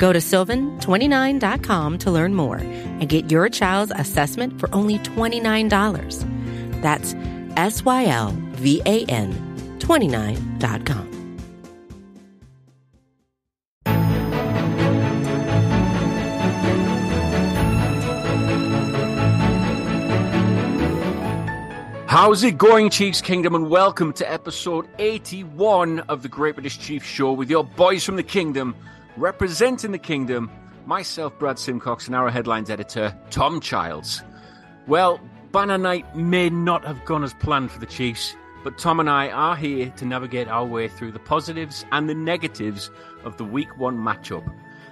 Go to sylvan29.com to learn more and get your child's assessment for only $29. That's S Y L V A N 29.com. How's it going, Chiefs Kingdom? And welcome to episode 81 of the Great British Chiefs Show with your boys from the Kingdom, representing the Kingdom, myself, Brad Simcox, and our headlines editor, Tom Childs. Well, Banner Night may not have gone as planned for the Chiefs, but Tom and I are here to navigate our way through the positives and the negatives of the Week 1 matchup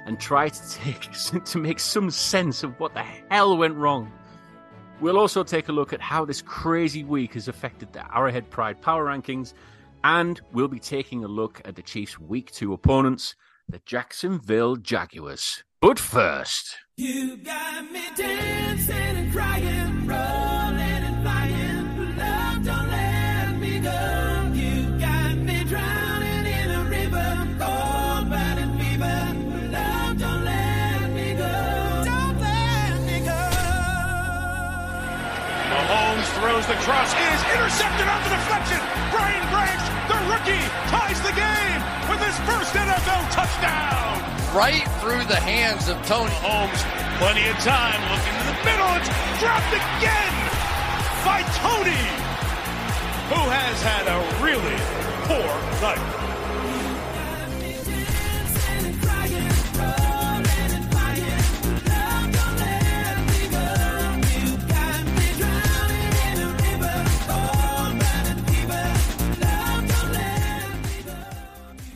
and try to take to make some sense of what the hell went wrong. We'll also take a look at how this crazy week has affected the Arrowhead Pride power rankings, and we'll be taking a look at the Chiefs' Week 2 opponents, the Jacksonville Jaguars. But first. You got me dancing and crying, rolling and flying. Love, don't let me go. You got me drowning in a river, cold burning fever. Love, don't let me go. Don't let me go. Mahomes throws the cross, is intercepted on the deflection. Brian Branch, the rookie, first NFL touchdown. right through the hands of Toney. Holmes. plenty of time, looking to the middle. It's dropped again by Toney, who has had a really poor night.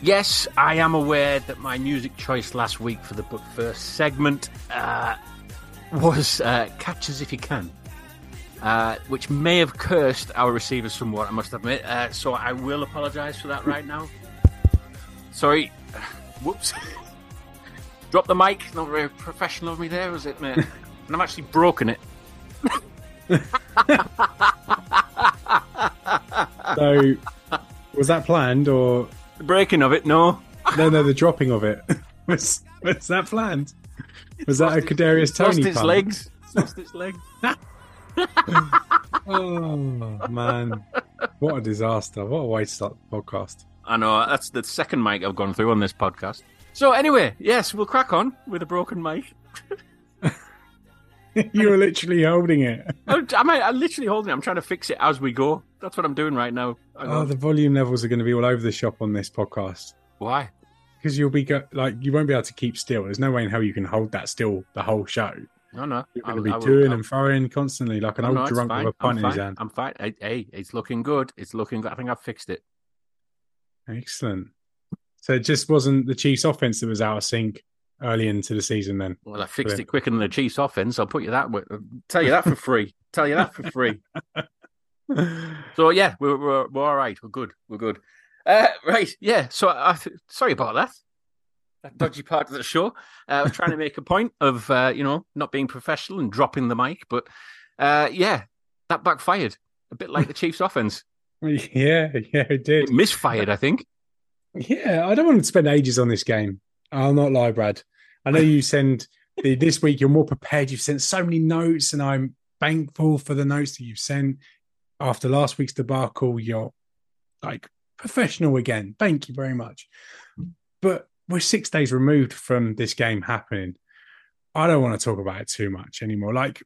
Yes, I am aware that my music choice last week for the book First segment uh, was uh, Catch As If You Can, uh, which may have cursed our receivers somewhat, I must admit. Uh, so I will apologise for that right now. Sorry. Whoops. Drop the mic. Not very professional of me there, was it, mate? and I'm actually broken it. So, was that planned or The breaking of it, no. no? No, the dropping of it was was that planned? Was that a Kadarius Lost Toney its pun? legs. Lost its legs. Oh man, what a disaster! What a way to start the podcast. I know that's the second mic I've gone through on this podcast. So anyway, yes, we'll crack on with a broken mic. you were literally holding it. I'm, I'm, I'm literally holding it. I'm trying to fix it as we go. That's what I'm doing right now. Oh, the volume levels are going to be all over the shop on this podcast Why? because you'll be go- like you won't be able to keep still. There's no way in hell you can hold that still the whole show. No, no. You're going to be I doing I'll- and throwing constantly like an no, old no, drunk fine. with a pint in his hand. I'm fine. Hey, hey, it's looking good. It's looking good. I think I've fixed it. Excellent. So it just wasn't the Chiefs' offense that was out of sync early into the season. Then Well, I fixed it quicker than the Chiefs' offense. I'll put you that. way. Tell you that for free. Tell you that for free. So yeah, we're we're, we're all right. We're good. We're good. Uh, right. Yeah. So I sorry about that. That dodgy part of the show. Uh, I was trying to make a point of uh, you know not being professional and dropping the mic, but uh, yeah, that backfired. A bit like the Chiefs' offense. yeah, yeah, it did. It misfired, I think. Yeah, I don't want to spend ages on this game. I'll not lie, Brad. I know you send the, this week. You're more prepared. You've sent so many notes, and I'm thankful for the notes that you've sent. After last week's debacle, you're like professional again. Thank you very much. But we're six days removed from this game happening. I don't want to talk about it too much anymore. Like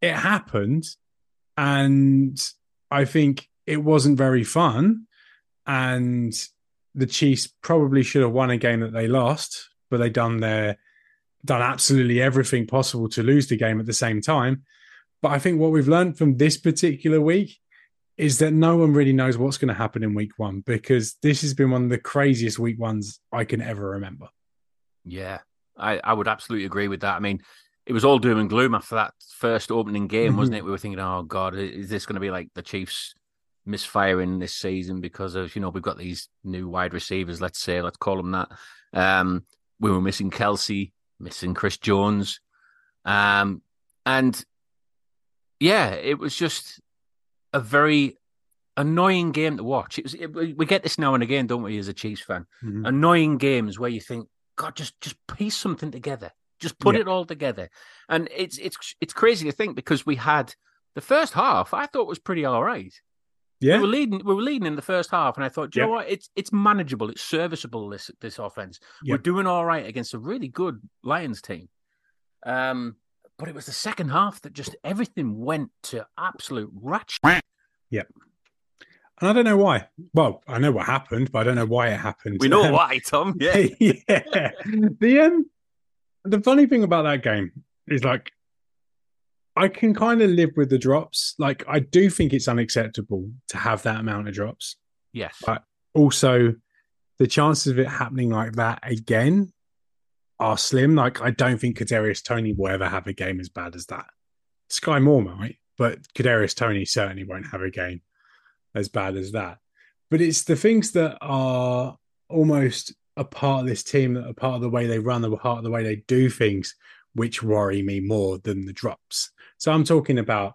it happened, and I think it wasn't very fun. And the Chiefs probably should have won a game that they lost, but they done their done absolutely everything possible to lose the game at the same time. But I think what we've learned from this particular week is that no one really knows what's going to happen in week one because this has been one of the craziest week ones I can ever remember. Yeah, I, I would absolutely agree with that. I mean, it was all doom and gloom after that first opening game, wasn't Mhm. it? We were thinking, oh god, is this going to be like the Chiefs misfiring this season because of you know we've got these new wide receivers, let's say, let's call them that. Um, we were missing Kelce, missing Chris Jones, um, and yeah, it was just a very annoying game to watch. It was it, we get this now and again, don't we, as a Chiefs fan? Mhm. Annoying games where you think, God, just just piece something together, just put Yeah. it all together, and it's it's it's crazy to think because we had the first half. I thought was pretty all right. Yeah, We were leading. We were leading in the first half, and I thought, you Yep. know what? It's it's manageable. It's serviceable. This this offense. We're doing all right against a really good Lions team. Um, but it was the second half that just everything went to absolute ratchet. Yeah. And I don't know why. Well, I know what happened, but I don't know why it happened. We know Um, why, Tom. Yeah, yeah. The um, the funny thing about that game is like, I can kind of live with the drops. Like, I do think it's unacceptable to have that amount of drops. yes, But also, the chances of it happening like that again are slim. Like, I don't think Kadarius Toney will ever have a game as bad as that. Skyy Moore might, but Kadarius Toney certainly won't have a game as bad as that. But it's the things that are almost a part of this team, that are part of the way they run, a part of the way they do things, which worry me more than the drops. So I'm talking about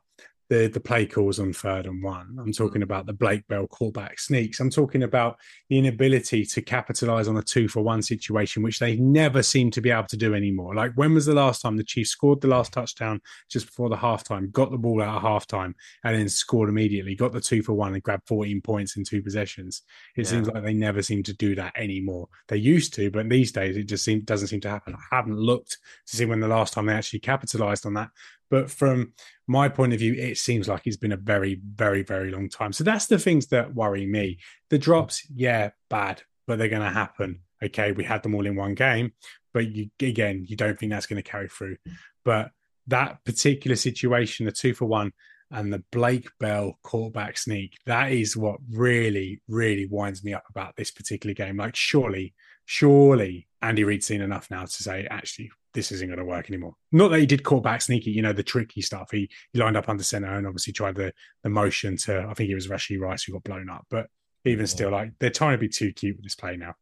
the the play calls on third and one. I'm mm. talking about the Blake Bell callback sneaks. I'm talking about the inability to capitalize on a two for one situation, which they never seem to be able to do anymore. Like when was the last time the Chiefs scored the last touchdown just before the halftime, got the ball out of halftime, and then scored immediately, got the two for one and grabbed 14 points in two possessions. It Yeah. seems like they never seem to do that anymore. They used to, but these days it just seem, doesn't seem to happen. I haven't looked to see when the last time they actually capitalized on that. But from my point of view, it seems like it's been a very, very, very long time. So that's the things that worry me. The drops, yeah, bad, but they're going to happen. Okay, we had them all in one game, but you again, you don't think that's going to carry through. But that particular situation, the two for one, and the Blake Bell quarterback sneak, that is what really, really winds me up about this particular game. Like, surely, surely Andy Reid's seen enough now to say, actually, this isn't going to work anymore. Not that he did call back sneaky, you know, the tricky stuff. He, he lined up under center and obviously tried the the motion to, I think it was Rashee Rice who got blown up. But even still, like, they're trying to be too cute with this play now.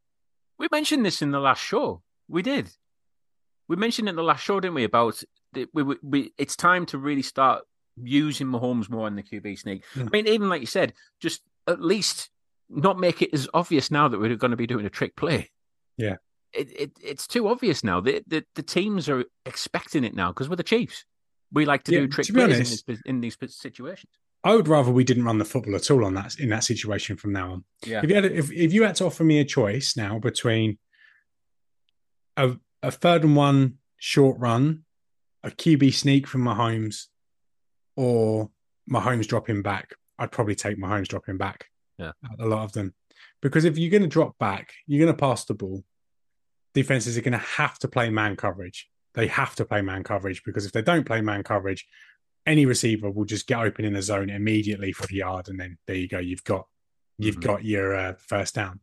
we mentioned this in the last show. We did. We mentioned it in the last show, didn't we? About the, we, we, we it's time to really start using Mahomes more in the QB sneak. Yeah. I mean, even like you said, just at least not make it as obvious now that we're going to be doing a trick play. Yeah. It, it it's too obvious now. The the, the teams are expecting it now because we're the Chiefs. We like to Yeah, do trick to plays honest- in, this, in these situations. I would rather we didn't run the football at all on that in that situation from now on. Yeah, If you had if, if you had to offer me a choice now between a a third and one short run, a QB sneak from Mahomes, or Mahomes dropping back, I'd probably take Mahomes dropping back. Yeah. a lot of them, because if you're going to drop back, you're going to pass the ball. Defenses are going to have to play man coverage. They have to play man coverage because if they don't play man coverage, any receiver will just get open in the zone immediately for the yard, and then there you go. You've got you've Mhm. got your uh, first down.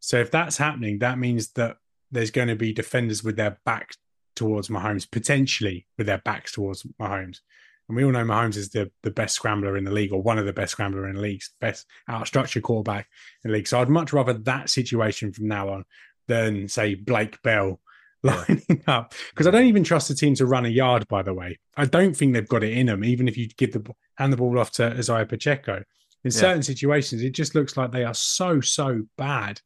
So if that's happening, that means that there's going to be defenders with their back towards Mahomes, potentially with their backs towards Mahomes. And we all know Mahomes is the, the best scrambler in the league, or one of the best scrambler in the league, best out structured quarterback in the league. So I'd much rather that situation from now on than say Blake Bell lining up because I don't even trust the team to run a yard. By the way, I don't think they've got it in them. Even if you give the hand the ball off to Isaiah Pacheco, in Yeah. certain situations, it just looks like they are so so bad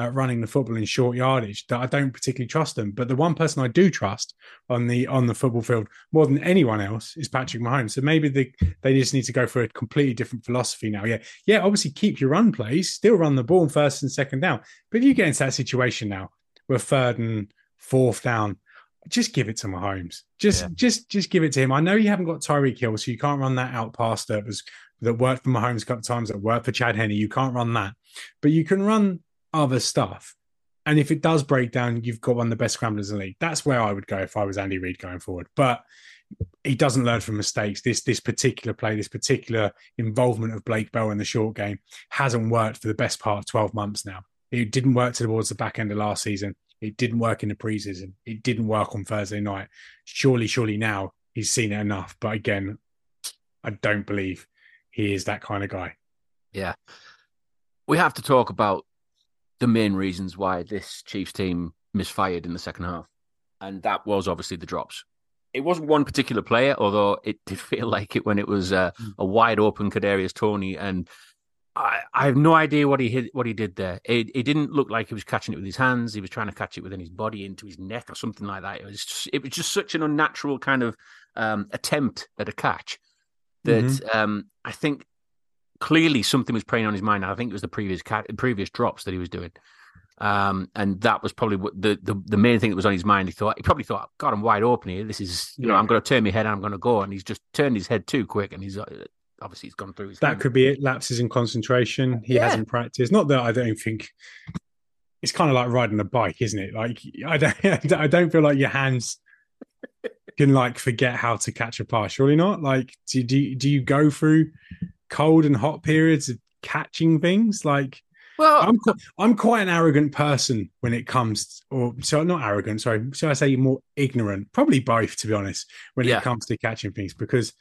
at running the football in short yardage that I don't particularly trust them. But the one person I do trust on the on the football field more than anyone else is Patrick Mahomes. So maybe they they just need to go for a completely different philosophy now. Yeah, yeah. Obviously, keep your run plays, still run the ball on first and second down. But if you get into that situation now, where third and fourth down, just give it to Mahomes. Just Yeah. just just give it to him. I know you haven't got Tyreek Hill, so you can't run that out past that was that worked for Mahomes a couple of times, that worked for Chad Henne. You can't run that. But you can run other stuff. And if it does break down, you've got one of the best scramblers in the league. That's where I would go if I was Andy Reid going forward. But he doesn't learn from mistakes. This this particular play, this particular involvement of Blake Bell in the short game hasn't worked for the best part of 12 months now. It didn't work towards the back end of last season. It didn't work in the preseason. It didn't work on Thursday night. Surely, surely now he's seen it enough. But again, I don't believe he is that kind of guy. Yeah. We have to talk about the main reasons why this Chiefs team misfired in the second half. And that was obviously the drops. It wasn't one particular player, although it did feel like it when it was uh, a wide open Kadarius Toney. And I, I have no idea what he hit, what he did there. It, it didn't look like he was catching it with his hands. He was trying to catch it within his body into his neck or something like that. It was just, it was just such an unnatural kind of um, attempt at a catch that um, I think clearly something was preying on his mind. I think it was the previous cat, previous drops that he was doing. Um, and that was probably what the, the the main thing that was on his mind. He thought he probably thought, "God, I'm wide open here. This is you know, I'm going to turn my head and I'm going to go." And he's just turned his head too quick, and he's uh, obviously he's gone through his. That could be it. Lapses in concentration. He Yeah. hasn't practiced. Not that I don't think it's kind of like riding a bike, isn't it? Like I don't, I don't feel like your hands can like forget how to catch a pass. Surely not. Like, do do do you go through cold and hot periods of catching things? Like, well, I'm quite, I'm quite an arrogant person when it comes, or so not arrogant. Sorry, should I say more ignorant. Probably both, to be honest, when Yeah. it comes to catching things, because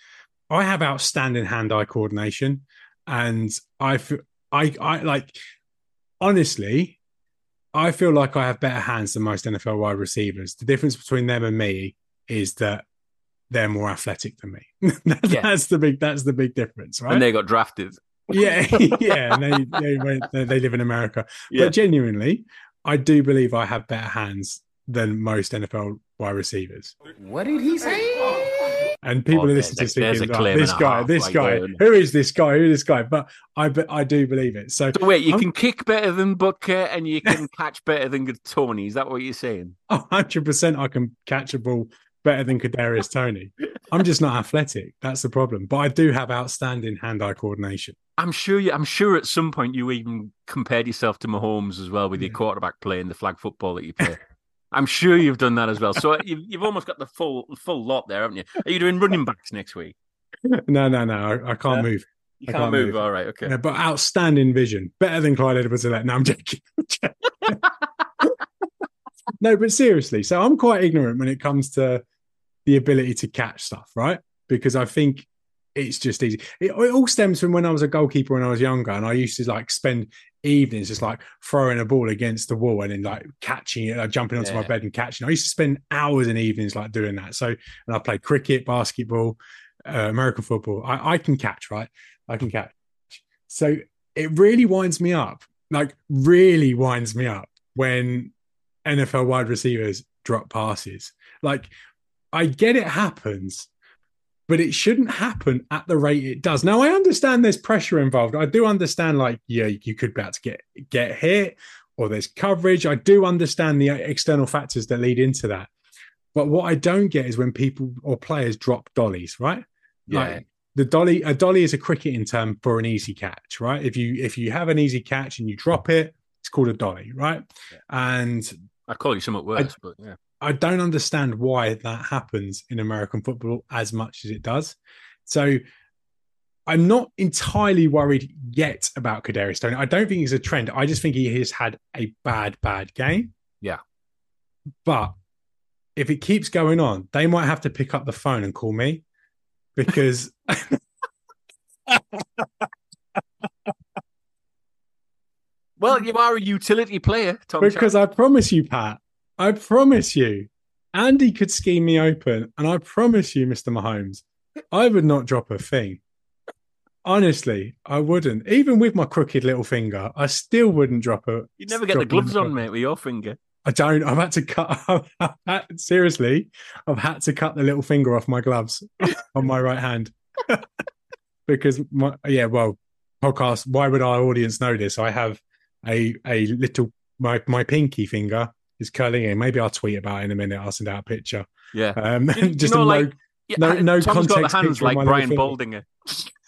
I have outstanding hand-eye coordination, and I feel I I like honestly, I feel like I have better hands than most NFL wide receivers. The difference between them and me is that they're more athletic than me. That- Yeah. That's the big. That's the big difference, right? and they got drafted. yeah, yeah. And they they, went, they they live in America. Yeah. But genuinely, I do believe I have better hands than most NFL wide receivers. What did he say? And people Oh, are listening there's to this there's thinking, "Oh, this guy, this like, guy, yeah. who is this guy? Who is this guy? But I, but I do believe it. So So wait, you I'm- can kick better than Butker and you can catch better than Toney. Is that what you're saying? hundred percent, I can catch a ball better than Kadarius Toney. I'm just not athletic. That's the problem. But I do have outstanding hand-eye coordination. I'm sure you. I'm sure at some point you even compared yourself to Mahomes as well with your Yeah. quarterback playing the flag football that you play. I'm sure you've done that as well. So uh, you've, you've almost got the full full lot there, haven't you? Are you doing running backs next week? No, no, no. I, I can't Yeah. move. You I can't, can't move. move. All right. Okay. Yeah, but outstanding vision, better than Clyde Edwards-Helaire No, I'm joking. no, but seriously, so I'm quite ignorant when it comes to the ability to catch stuff, right? Because I think it's just easy. It, it all stems from when I was a goalkeeper when I was younger, and I used to like spend evenings just like throwing a ball against the wall and then like catching it, like jumping onto my bed and catching. I used to spend hours and evenings like doing that. So, and I played cricket, basketball, uh, American football. I, I can catch, right? I can catch. So it really winds me up, like really winds me up when NFL wide receivers drop passes. Like I get it happens, but it shouldn't happen at the rate it does. Now I understand there's pressure involved. I do understand, like, yeah, you could be able to get get hit or there's coverage. I do understand the external factors that lead into that. But what I don't get is when people or players drop dollies, right? Yeah. Like the dolly, a dolly is a cricketing term for an easy catch, right? If you if you have an easy catch and you drop it, it's called a dolly, right? And I'd call you somewhat worse, but yeah. I don't understand why that happens in American football as much as it does. So I'm not entirely worried yet about Kadarius Toney. I don't think it's a trend. I just think he has had a bad, bad game. Yeah. But if it keeps going on, they might have to pick up the phone and call me because Well, you are a utility player, Tom. because I promise you, Pat, I promise you, Andy could scheme me open, and I promise you, Mr. Mahomes, I would not drop a thing. Honestly, I wouldn't. Even with my crooked little finger, I still wouldn't drop a. you never get the gloves on, mate, with your finger. I don't. I've had to cut. I've had- seriously, I've had to cut the little finger off my gloves on my right hand because my yeah. Well, podcast. Why would our audience know this? I have a a little my my pinky finger is curling in. Maybe I'll tweet about it in a minute. I'll send out a picture. Yeah. Um, just a like, no, Yeah, No- no Tom's got context hands picture like Brian Baldinger.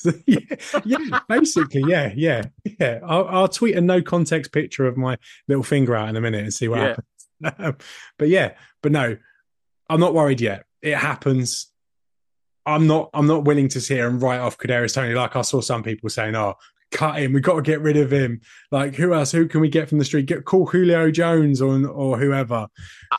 yeah, yeah, basically, yeah, yeah, yeah. I'll, I'll tweet a no context picture of my little finger out in a minute and see what Yeah. happens. but yeah, but no, I'm not worried yet. It happens. I'm not. I'm not willing to sit here and write off Kadarius Toney like I saw some people saying, "Oh, cut him. We've got to get rid of him. Like who else? Who can we get from the street? Get call Julio Jones or or whoever.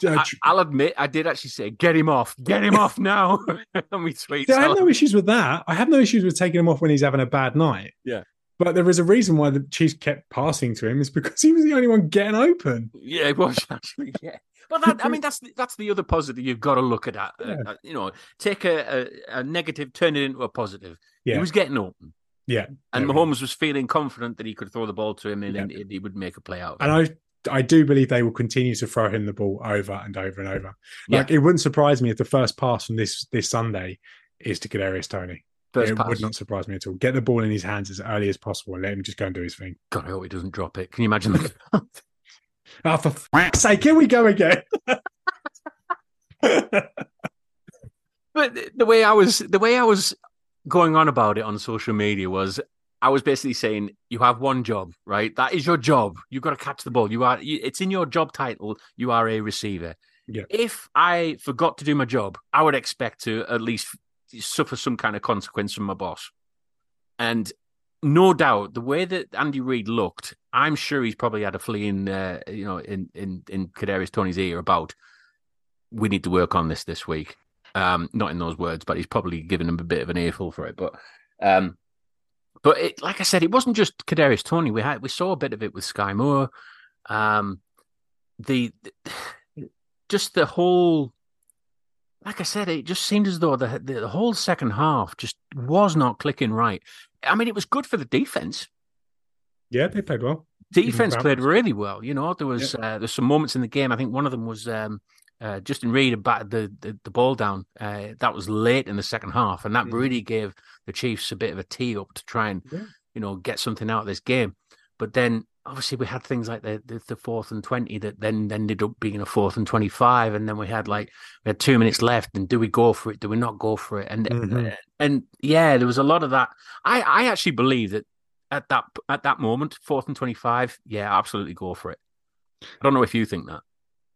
Uh, I, will admit, I did actually say, "Get him off, get him off now." and we tweet. I have no issues with that. I have no issues with taking him off when he's having a bad night. Yeah. But there is a reason why the Chiefs kept passing to him is because he was the only one getting open. Yeah, it was actually. Yeah. But that, I mean, that's the, that's the other positive you've got to look at. That uh, uh, you know, take a, a, a, negative, turn it into a positive. Yeah. He was getting open. Yeah, and Mahomes was feeling confident that he could throw the ball to him and, yeah. and he would make a play out. And I I do believe they will continue to throw him the ball over and over and over. Like yeah. it wouldn't surprise me if the first pass from this this Sunday is to Kadarius Toney. First it pass. would not surprise me at all. Get the ball in his hands as early as possible and let him just go and do his thing. God, I hope he doesn't drop it. Can you imagine that? oh, for f- sake, here we go again. but the way I was, the way I was going on about it on social media was I was basically saying you have one job, right? That is your job. You've got to catch the ball. You are. It's in your job title. You are a receiver. Yeah. If I forgot to do my job, I would expect to at least suffer some kind of consequence from my boss. And no doubt, the way that Andy Reid looked, I'm sure he's probably had a flea in, uh, you know, in in in Kadarius Toney's ear about we need to work on this this week. Um, not in those words, but he's probably given him a bit of an earful for it. But, um, but it, like I said, it wasn't just Kadarius Toney. We had we saw a bit of it with Skyy Moore. Um, the, the just the whole, like I said, it just seemed as though the, the the whole second half just was not clicking right. I mean, it was good for the defense. Yeah, they played well. Defense played really well. You know, there was yeah. uh, there's some moments in the game. I think one of them was um, uh, Justin Reid had batted the, the, the ball down. Uh, that was late in the second half, and that mm. really gave the Chiefs a bit of a tee up to try and yeah. you know get something out of this game. But then obviously we had things like the, the, the fourth and twenty that then ended up being a fourth and twenty five, and then we had like we had two minutes left, and do we go for it? Do we not go for it? And mm-hmm. and yeah, there was a lot of that. I I actually believe that at that at that moment, fourth and twenty five, yeah, absolutely go for it. I don't know if you think that.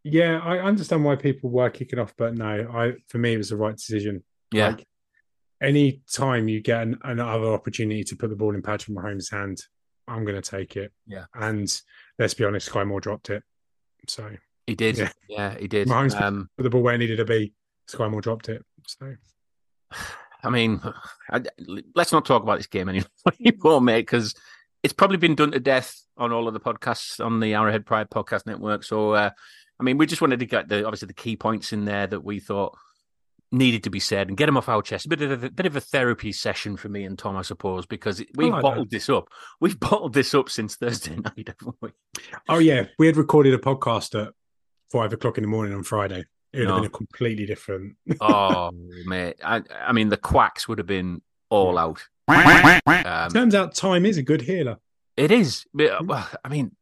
Yeah, I understand why people were kicking off, but no, I for me it was the right decision. Yeah. Like, any time you get an, another opportunity to put the ball in Patrick Mahomes' hand, I'm going to take it. Yeah. And let's be honest, Skyy Moore dropped it. So he did. Yeah, yeah he did. Mahomes um, put the ball where it needed to be. Skyy Moore dropped it. So. I mean, I, let's not talk about this game anymore, mate, because it's probably been done to death on all of the podcasts on the Arrowhead Pride Podcast Network. So uh, I mean, we just wanted to get the obviously the key points in there that we thought needed to be said and get them off our chest. A bit of a, bit of a therapy session for me and Tom, I suppose, because we've oh, bottled this up. We've bottled this up since Thursday night, haven't we? Oh yeah, we had recorded a podcast at five o'clock in the morning on Friday. It would no. have been a completely different. oh mate, I, I mean the quacks would have been all out. Um, Turns out time is a good healer. It is. Well, I mean,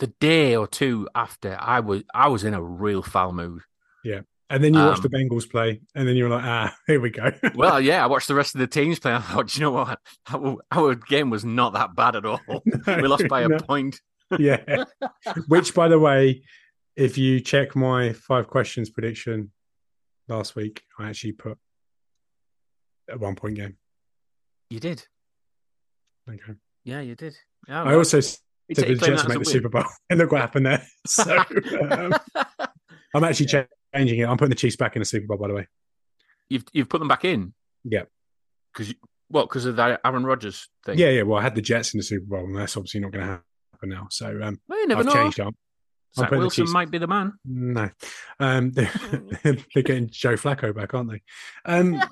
the day or two after, I was I was in a real foul mood. Yeah. And then you watched um, the Bengals play, and then you were like, ah, here we go. well, yeah, I watched the rest of the teams play. I thought, you know what? Our, our, game was not that bad at all. No, we lost by a no. point. yeah. Which, by the way, if you check my five questions prediction last week, I actually put a one point game. You did. Okay. Yeah, you did. Yeah, I also to the Jets to make the Super Bowl, and look what happened there. So um, I'm actually yeah. changing it. I'm putting the Chiefs back in the Super Bowl. By the way, you've you've put them back in. Yeah, because well, Because of that Aaron Rodgers thing. Yeah, yeah. Well, I had the Jets in the Super Bowl, and that's obviously not going to happen now. So um, well, I've know. changed up. Zach Wilson might be the man. No, um, they're, they're, getting Joe Flacco back, aren't they? Um,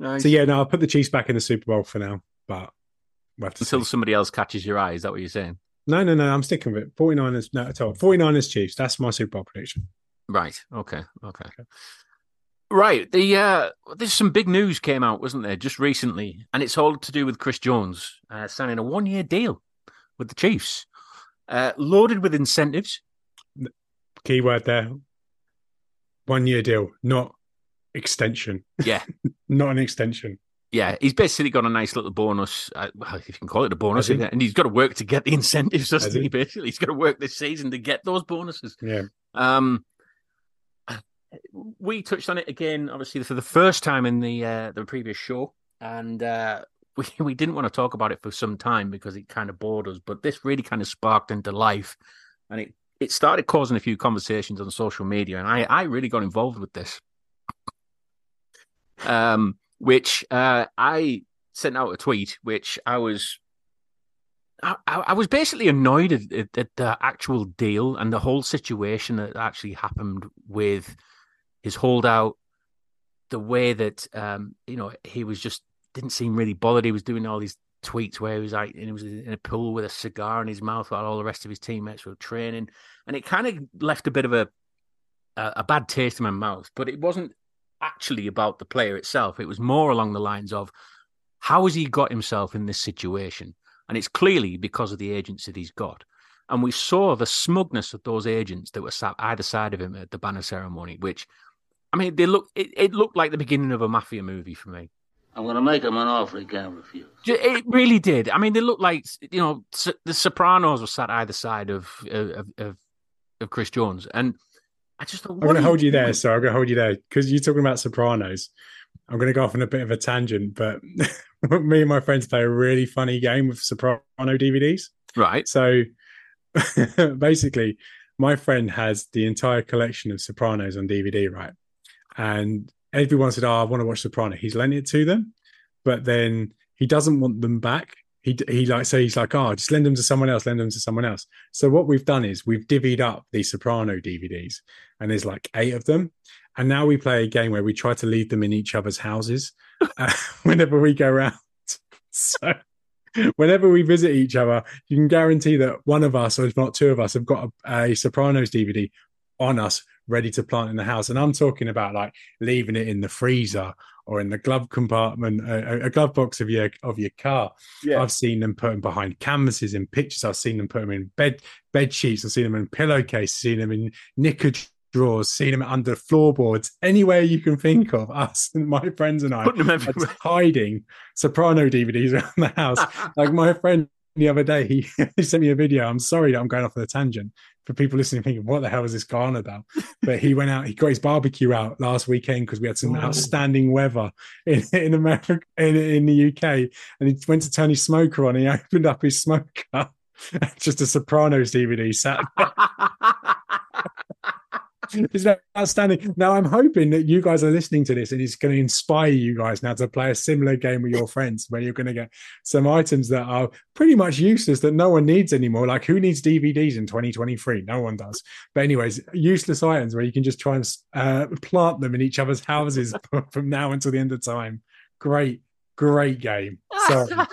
nice. So yeah, no, I'll put the Chiefs back in the Super Bowl for now, but we'll until see. somebody else catches your eye. Is that what you're saying? No, no, no. I'm sticking with it. 49ers, no, at all. 49ers Chiefs. That's my Super Bowl prediction. Right. Okay. Okay. okay. Right. The uh there's some big news came out, wasn't there, just recently, and it's all to do with Chris Jones uh, signing a one year deal with the Chiefs, uh, loaded with incentives. Keyword there. One year deal, not extension. Yeah. not an extension yeah, he's basically got a nice little bonus. Uh, if you can call it a bonus, he? and he's got to work to get the incentives, doesn't he? he? Basically, he's got to work this season to get those bonuses. Yeah. Um, we touched on it again, obviously for the first time in the uh, the previous show, and uh, we, we didn't want to talk about it for some time because it kind of bored us, but this really kind of sparked into life, and it it started causing a few conversations on social media, and I I really got involved with this. Um, which uh, I sent out a tweet, which I was I, I was basically annoyed at, at, at, the actual deal and the whole situation that actually happened with his holdout, the way that um, you know he was just didn't seem really bothered. He was doing all these tweets where he was like, and he was in a pool with a cigar in his mouth while all the rest of his teammates were training, and it kind of left a bit of a, a a bad taste in my mouth. But it wasn't actually about the player itself. It was more along the lines of how has he got himself in this situation and it's clearly because of the agents that he's got. And we saw the smugness of those agents that were sat either side of him at the banner ceremony, which, I mean, they look. It, it looked like the beginning of a mafia movie for me. I'm going to make him an offer he can't refuse. It really did. I mean, they looked like you know the Sopranos were sat either side of of, of, of Chris Jones, and I just thought, I'm going to hold you there. So I'm going to hold you there because you're talking about Sopranos. I'm going to go off on a bit of a tangent, but me and my friends play a really funny game with Soprano DVDs. Right. So basically, my friend has the entire collection of Sopranos on DVD, right? And everyone said, "Oh, I want to watch Soprano." He's lent it to them, but then he doesn't want them back. He he like so he's like, "Oh, just lend them to someone else. Lend them to someone else." So what we've done is we've divvied up the Soprano DVDs, and there's like eight of them, and now we play a game where we try to leave them in each other's houses uh, whenever we go around. So whenever we visit each other, you can guarantee that one of us, or if not two of us, have got a, a Sopranos DVD on us ready to plant in the house. And I'm talking about like leaving it in the freezer or in the glove compartment, a, a glove box of your of your car. Yeah. I've seen them put them behind canvases in pictures. I've seen them put them in bed bed sheets. I've seen them in pillowcase. Seen them in knicker drawers, seen them under floorboards, anywhere you can think of. Us and my friends and I are hiding soprano DVDs around the house. like my friend the other day, he, he sent me a video. I'm sorry that I'm going off on a tangent for people listening, thinking, what the hell is this guy on about? But he went out, he got his barbecue out last weekend because we had some outstanding weather in, in America, in, in the UK. And he went to turn his smoker on. He opened up his smoker, just a Sopranos DVD sat it's outstanding. Now I'm hoping that you guys are listening to this and it's going to inspire you guys now to play a similar game with your friends where you're going to get some items that are pretty much useless that no one needs anymore. Like who needs DVDs in 2023? No one does. But anyways, useless items where you can just try and uh, plant them in each other's houses from now until the end of time. Great, great game. Sorry.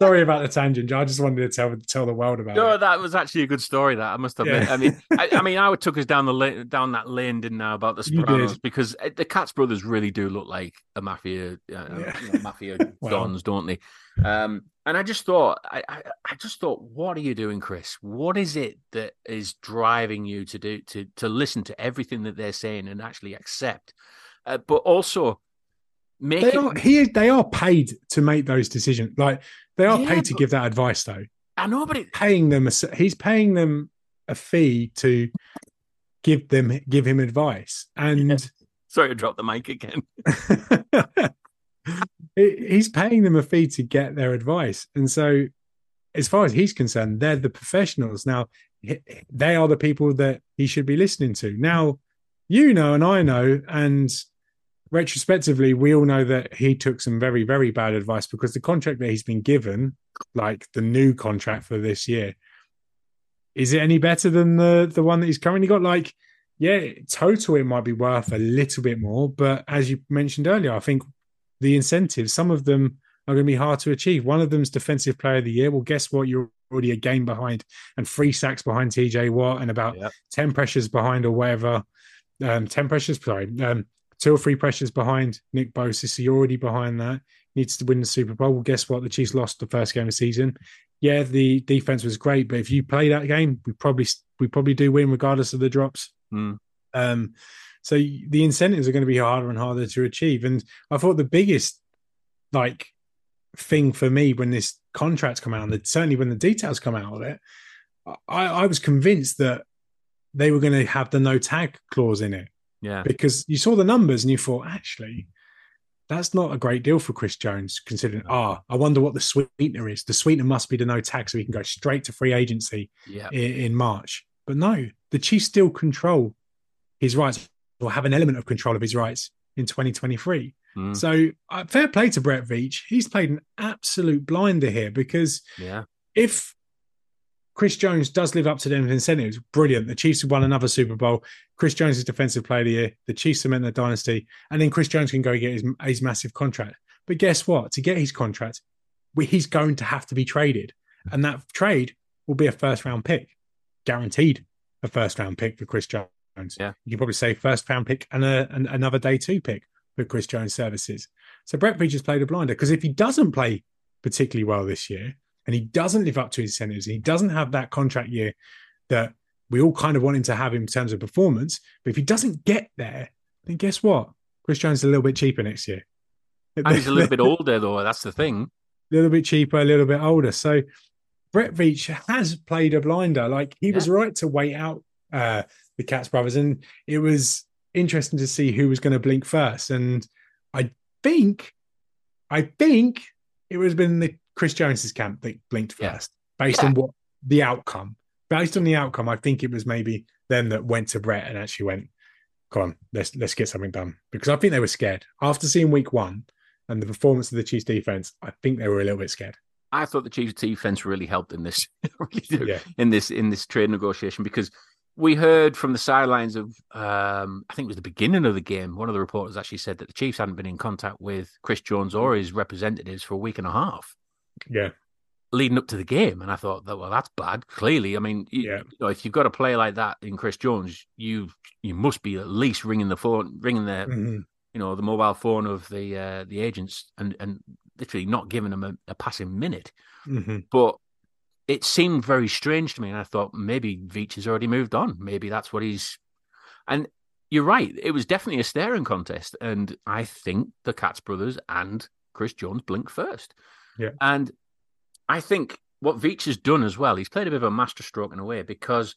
Sorry about the tangent. I just wanted to tell tell the world about no, it. No, that was actually a good story. That I must admit. Yeah. I mean, I, I, mean, I took us down the lane, down that lane, didn't I, about the Sopranos because eh, the Katz brothers really do look like a mafia, uh, yeah. you know, mafia well. dons, don't they? Um, and I just thought, I, I, I, just thought, what are you doing, Chris? What is it that is driving you to do to to listen to everything that they're saying and actually accept, uh, but also make they it... are he they are paid to make those decisions. Like they are yeah, paid to give that advice, though. I know, but it... paying them, a, he's paying them a fee to give them give him advice. And yeah. sorry to drop the mic again. he's paying them a fee to get their advice, and so as far as he's concerned, they're the professionals. Now they are the people that he should be listening to. Now you know, and I know, and retrospectively, we all know that he took some very, very bad advice because the contract that he's been given, like the new contract for this year, is it any better than the the one that he's currently got? Like, yeah, total it might be worth a little bit more, but as you mentioned earlier, I think the incentives, some of them are going to be hard to achieve. One of them's defensive player of the year. Well, guess what? You're already a game behind and three sacks behind TJ Watt and about yep. 10 pressures behind or whatever. Um, 10 pressures, sorry, um, two or three pressures behind Nick Bosa. So you're already behind that. Needs to win the Super Bowl. Well, guess what? The Chiefs lost the first game of the season. Yeah, the defense was great, but if you play that game, we probably we probably do win regardless of the drops. Mm. Um, so the incentives are going to be harder and harder to achieve. And I thought the biggest like thing for me when this contract come out, and certainly when the details come out of it, I, I was convinced that they were going to have the no tag clause in it. Yeah. Because you saw the numbers and you thought, actually, that's not a great deal for Chris Jones, considering, ah, I wonder what the sweetener is. The sweetener must be the no tag, so he can go straight to free agency Yeah. in, in March. But no, the Chiefs still control his rights or have an element of control of his rights in 2023. Mm. So uh, fair play to Brett Veach. He's played an absolute blinder here because Yeah. if Chris Jones does live up to them incentives, brilliant. The Chiefs have won another Super Bowl. Chris Jones is Defensive Player of the Year. The Chiefs cement their dynasty, and then Chris Jones can go get his, his massive contract. But guess what? To get his contract, he's going to have to be traded, and that trade will be a first round pick, guaranteed a first round pick for Chris Jones. Yeah. you can probably say first round pick and a, an, another day two pick for Chris Jones services. So Brett Veach has played a blinder because if he doesn't play particularly well this year, and he doesn't live up to his incentives, and he doesn't have that contract year that we all kind of want him to have in terms of performance. But if he doesn't get there, then guess what? Chris Jones is a little bit cheaper next year. And he's a little bit older, though. That's the thing. a little bit cheaper, a little bit older. So Brett Veach has played a blinder. Like he was right to wait out uh, the Katz brothers, and it was interesting to see who was going to blink first. And I think, I think it was been the Chris Jones's camp that blinked Yeah. first, based Yeah. on what the outcome. Based on the outcome, I think it was maybe them that went to Brett and actually went, "Come on, let's let's get something done." Because I think they were scared after seeing Week One and the performance of the Chiefs defense. I think they were a little bit scared. I thought the Chiefs' defense really helped in this, really Yeah. in this in this trade negotiation because we heard from the sidelines of um, I think it was the beginning of the game. One of the reporters actually said that the Chiefs hadn't been in contact with Chris Jones or his representatives for a week and a half Yeah, leading up to the game, and I thought that well that's bad. Clearly, I mean, you, Yeah. you know, if you've got a player like that in Chris Jones, you you must be at least ringing the phone, ringing the Mhm. you know the mobile phone of the uh, the agents and and literally not giving them a, a passing minute Mhm. but it seemed very strange to me, and I thought maybe Veach has already moved on. Maybe that's what he's. And you're right; it was definitely a staring contest, and I think the Katz brothers and Chris Jones blinked first. Yeah. and I think what Veach has done as well, he's played a bit of a masterstroke in a way because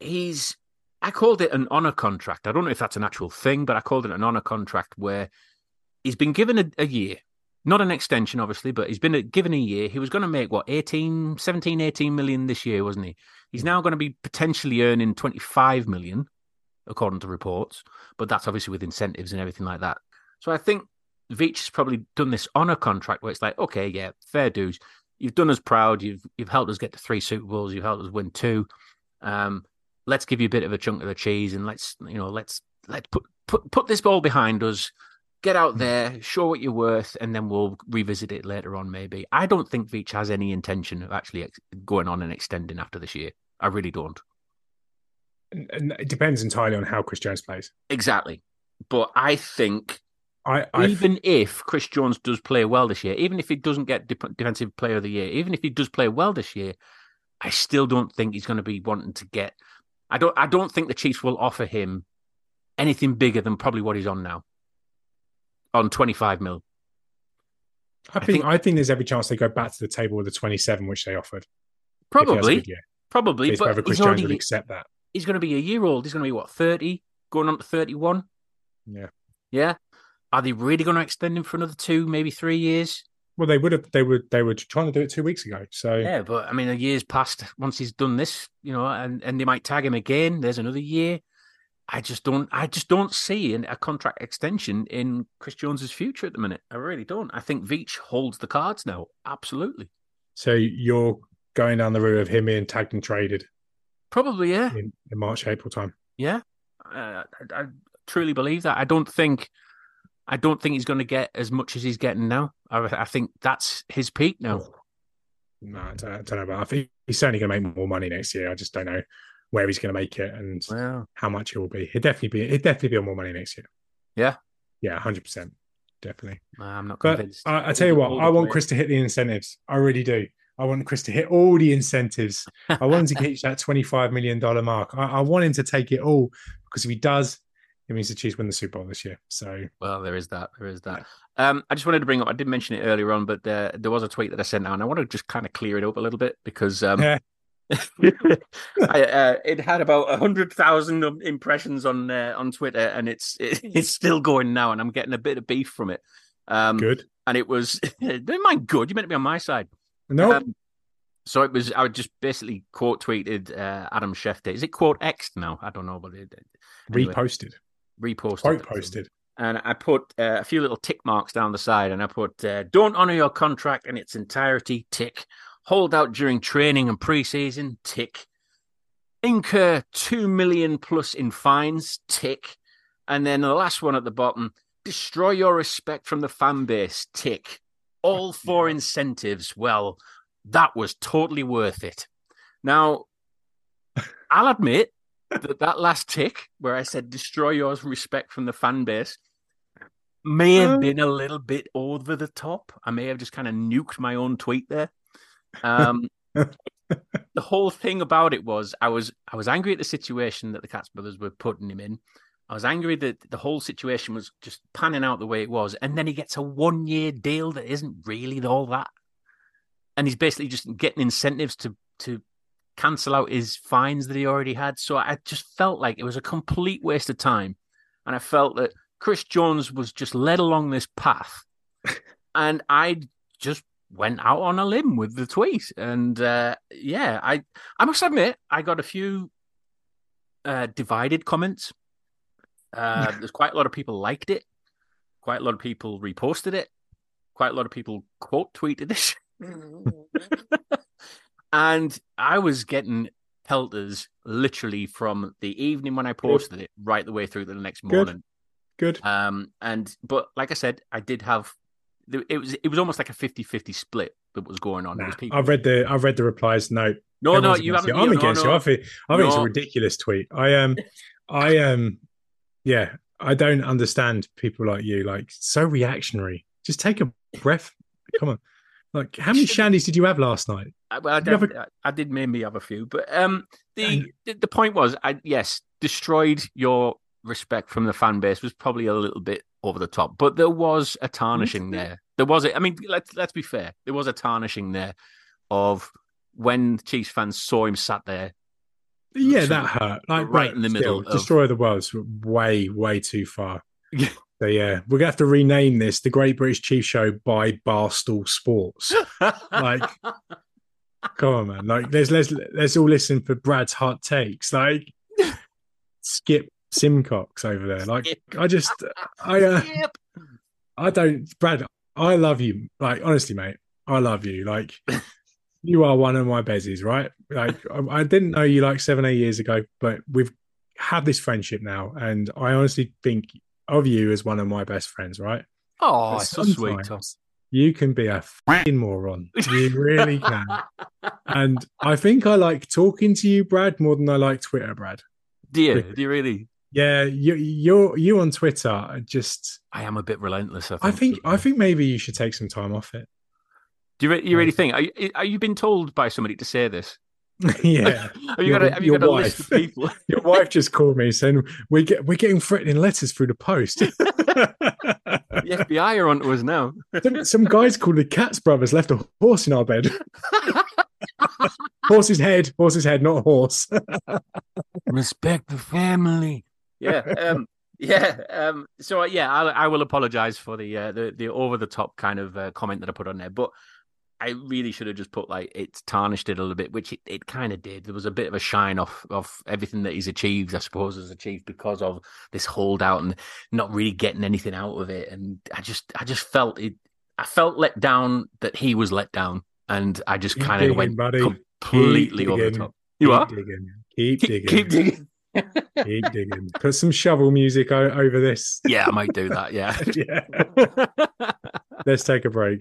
he's. I called it an honor contract. I don't know if that's an actual thing, but I called it an honor contract where he's been given a, a year not an extension, obviously, but he's been a, given a year. He was going to make what 18, 17, 18 million this year, wasn't he? He's now going to be potentially earning 25 million, according to reports, but that's obviously with incentives and everything like that. So I think Veach has probably done this on a contract where it's like, okay, yeah, fair dues. You've done us proud. You've you've helped us get to three Super Bowls. You've helped us win two. Um, let's give you a bit of a chunk of the cheese and let's you know let's let's put put put this ball behind us get out there, show what you're worth, and then we'll revisit it later on, maybe. I don't think Veach has any intention of actually ex- going on and extending after this year. I really don't. And- and it depends entirely on how Chris Jones plays. Exactly. But I think I, I even if Chris Jones does play well this year, even if he doesn't get Dep- Defensive Player of the Year, even if he does play well this year, I still don't think he's going to be wanting to get. I don't. I don't think the Chiefs will offer him anything bigger than probably what he's on now. On twenty five mil. I I think, think- I think there's every chance they go back to the table with the 27 which they offered. if he has a Probably. Probably. It's But Chris he's, Jones would already, accept that. he's going to be a year old. He's going to be what thirty, going on to thirty one. Yeah. Yeah. Are they really going to extend him for another two, maybe three years? Well, they would have. They would. They were trying to do it two weeks ago. So Yeah, but I mean, a year's passed once he's done this, you know, and, and they might tag him again. There's another year. I just don't. I just don't see an, a contract extension in Chris Jones's future at the minute. I really don't. I think Veach holds the cards now. Absolutely, so you're going down the route of him being tagged and traded probably, yeah, in, in March, April time. yeah. Uh, I, I truly believe that. I don't think. I don't think he's going to get as much as he's getting now. I, I think that's his peak now. No, I don't, I don't know about. I think he's certainly going to make more money next year. I just don't know where he's going to make it and Well, how much it will be. He'll definitely be. He'll definitely be on more money next year. Yeah? Yeah, hundred percent, definitely. I'm not But. I, I tell you what, I want. Chris to hit the incentives. I really do. I want Chris to hit all the incentives. I want him to hit that twenty-five million dollar mark. I, I want him to take it all because if he does, it means the Chiefs win the Super Bowl this year. So Well, there is that. There is that. Um, I just wanted to bring up. I did mention it earlier on, but uh, there was a tweet that I sent out, and I want to just kind of clear it up a little bit because um, Yeah. I, uh, it had about hundred thousand impressions on uh, on Twitter, and it's it, it's still going now, and I'm getting a bit of beef from it. Um, Good. and it was don't mind good. You meant to be on my side. No, Um, so it was. I just basically quote tweeted uh, Adam Schefter. Is it quote X now? I don't know, but it, anyway, reposted, reposted, quote posted. and I put uh, a few little tick marks down the side, and I put uh, "Don't honor your contract in its entirety." Tick. Hold out during training and preseason. Tick. Incur two million plus in fines. Tick. And then the last one at the bottom: destroy your respect from the fan base. Tick. All four incentives. Well, that was totally worth it. Now, I'll admit that that last tick where I said destroy yours respect from the fan base may have been a little bit over the top. I may have just kind of nuked my own tweet there. Um, the whole thing about it was I was I was angry at the situation that the Katz brothers were putting him in. I was angry that the whole situation was just panning out the way it was, and then he gets a one year deal that isn't really all that, and he's basically just getting incentives to to cancel out his fines that he already had. So I just felt like it was a complete waste of time, and I felt that Chris Jones was just led along this path, and I just went out on a limb with the tweet. And uh, yeah, I I must admit I got a few uh, divided comments. Uh, there's quite a lot of people liked it. Quite a lot of people reposted it. Quite a lot of people quote tweeted it. And I was getting pelters literally from the evening when I posted it right the way through to the next morning. Good. Um, and but like I said, I did have it was it was almost like a 50-50 split that was going on. Nah. I've read the I've read the replies. No, no, no, you haven't. I'm no, against no. you. I think I think it's a ridiculous tweet. I um I um yeah, I don't understand people like you. Like so reactionary. Just take a breath. Come on. Like how many shandies did you have last night? I, well, I, You have did, I did maybe have a few, but um, the the, point was, I yes, destroyed your respect from the fan base was probably a little bit over the top, but there was a tarnishing there. There was a, I mean, let's let's be fair, there was a tarnishing there of when Chiefs fans saw him sat there. Yeah, that hurt. Like right but in the still, middle of- Destroy the world's way, way too far. So yeah, we're gonna have to rename this the Great British Chief Show by Barstool Sports. Like, come on, man! Like, let's let's let's all listen for Brad's hot takes. Like, Skip Simcox over there. Like, I just, I, uh, I don't, Brad. I love you. Like, honestly, mate, I love you. Like, you are one of my bezies, right? Like, I, I didn't know you like seven, eight years ago, but we've had this friendship now, and I honestly think of you as one of my best friends, right? Oh, But it's so sweet, Tom. You can be a fucking moron. You really can. and I think I like talking to you, Brad, more than I like Twitter, Brad. Do you? Really? Do you really? Yeah, you, you're you on Twitter. are Just, I am a bit relentless. I think. I think, I think maybe you should take some time off it. Do you, re- you really think? Are you, are you been told by somebody to say this? yeah, Have you Your- got a, have you got a list of wife. people? your wife just called me saying we get we're getting threatening letters through the post. the FBI are onto us now. some, some guys called the Katz brothers left a horse in our bed. horse's head, horse's head, not a horse. Respect the family. Yeah. Um, yeah. Um, so uh, yeah, I, I will apologize for the uh, the the over the top kind of uh, comment that I put on there, but I really should have just put like it's tarnished it a little bit, which it, it kind of did. There was a bit of a shine off of everything that he's achieved, I suppose, has achieved because of this holdout and not really getting anything out of it. And I just I just felt it. I felt let down that he was let down, and I just kind of went buddy. completely over the top. You keep are digging. Keep keep, digging. keep digging. Keep digging. Put some shovel music o- over this. Yeah, I might do that. Yeah. yeah. Let's take a break.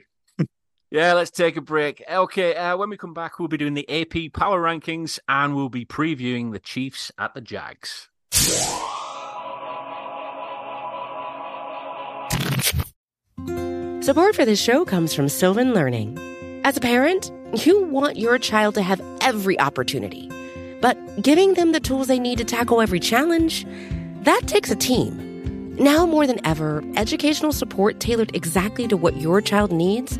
Yeah, let's take a break. Okay, uh, when we come back, we'll be doing the AP power rankings and we'll be previewing the Chiefs at the Jags. Support for this show comes from Sylvan Learning. As a parent, you want your child to have every opportunity, but giving them the tools they need to tackle every challenge, that takes a team. Now more than ever, educational support tailored exactly to what your child needs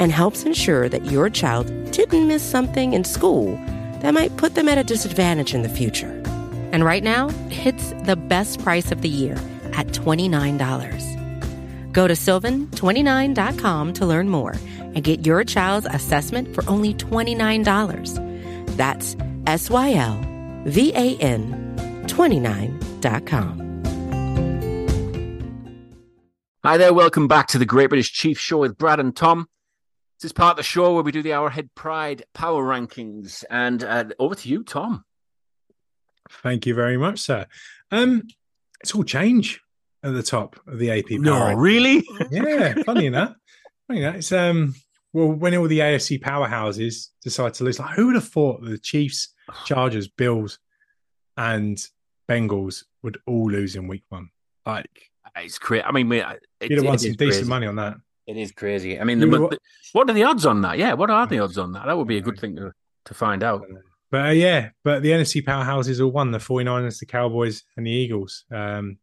and helps ensure that your child didn't miss something in school that might put them at a disadvantage in the future. And right now, it's the best price of the year at $29. Go to sylvan29.com to learn more and get your child's assessment for only $29. That's S Y L V A N 29.com. Hi there, welcome back to the Great British Chief Show with Brad and Tom. This is part of the show where we do the Arrowhead Pride Power Rankings. And uh, over to you, Tom. Thank you very much, sir. Um, it's all change at the top of the AP. No, Power really? yeah, funny enough. Funny enough. It's um well when all the AFC powerhouses decide to lose, like who would have thought the Chiefs, Chargers, Bills, and Bengals would all lose in week one? Like It's crazy. I mean, we- it, you'd have won some decent crazy. money on that. It is crazy. I mean, the, know what are the odds on that? Yeah, what are the odds on that? That would be a good thing to, to find out. But uh, yeah, but the NFC powerhouses all won the 49ers, the Cowboys, and the Eagles. Um,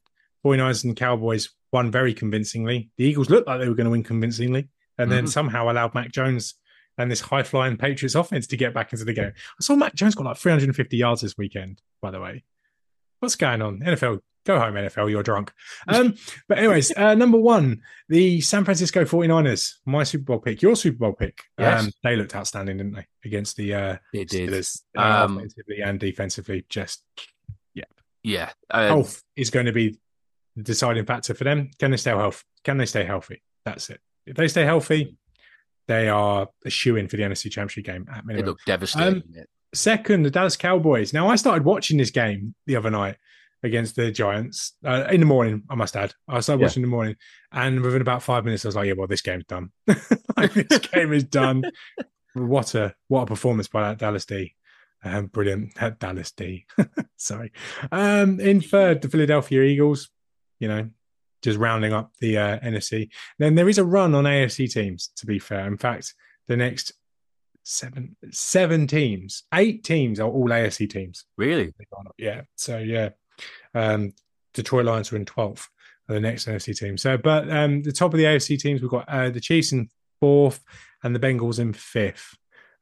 49ers and Cowboys won very convincingly. The Eagles looked like they were going to win convincingly, and then Mhm. somehow allowed Mac Jones and this high flying Patriots offense to get back into the game. I saw Mac Jones got like 350 yards this weekend, by the way. What's going on? NFL, go home, NFL, you're drunk. Um, but, anyways, uh, number one, the San Francisco 49ers, my Super Bowl pick, your Super Bowl pick. Yes. Um, they looked outstanding, didn't they, against the uh, They did. Steelers, uh, Um, offensively and defensively. Just Yeah. Uh, health is going to be the deciding factor for them. Can they stay healthy? Can they stay healthy? That's it. If they stay healthy, they are a shoe in for the NFC Championship game at It minimum. looked devastating. Second, the Dallas Cowboys. Now, I started watching this game the other night against the Giants uh, in the morning. I must add, I started Yeah. watching in the morning, and within about five minutes, I was like, "Yeah, well, this game's done. like, this game is done." What a what a performance by that Dallas D. Um, brilliant, that Dallas D. Sorry. Um, in third, the Philadelphia Eagles. You know, just rounding up the uh, NFC. Then there is a run on AFC teams. To be fair, in fact, the next seven seven teams, eight teams are all AFC teams. Really? Yeah. So yeah, um, Detroit Lions are in twelfth. Are the next NFC team. So, but um, the top of the AFC teams, we've got uh, the Chiefs in fourth and the Bengals in fifth.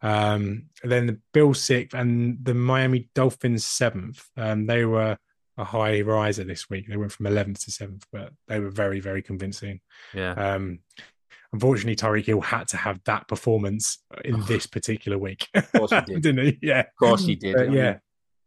Um, and then the Bills sixth and the Miami Dolphins seventh. Um, they were a high riser this week. They went from eleventh to seventh, but they were very, very convincing. Yeah. Um, unfortunately, Tyreek Hill had to have that performance in this particular week. Of course he did. didn't he? Yeah. Of course he did. But yeah.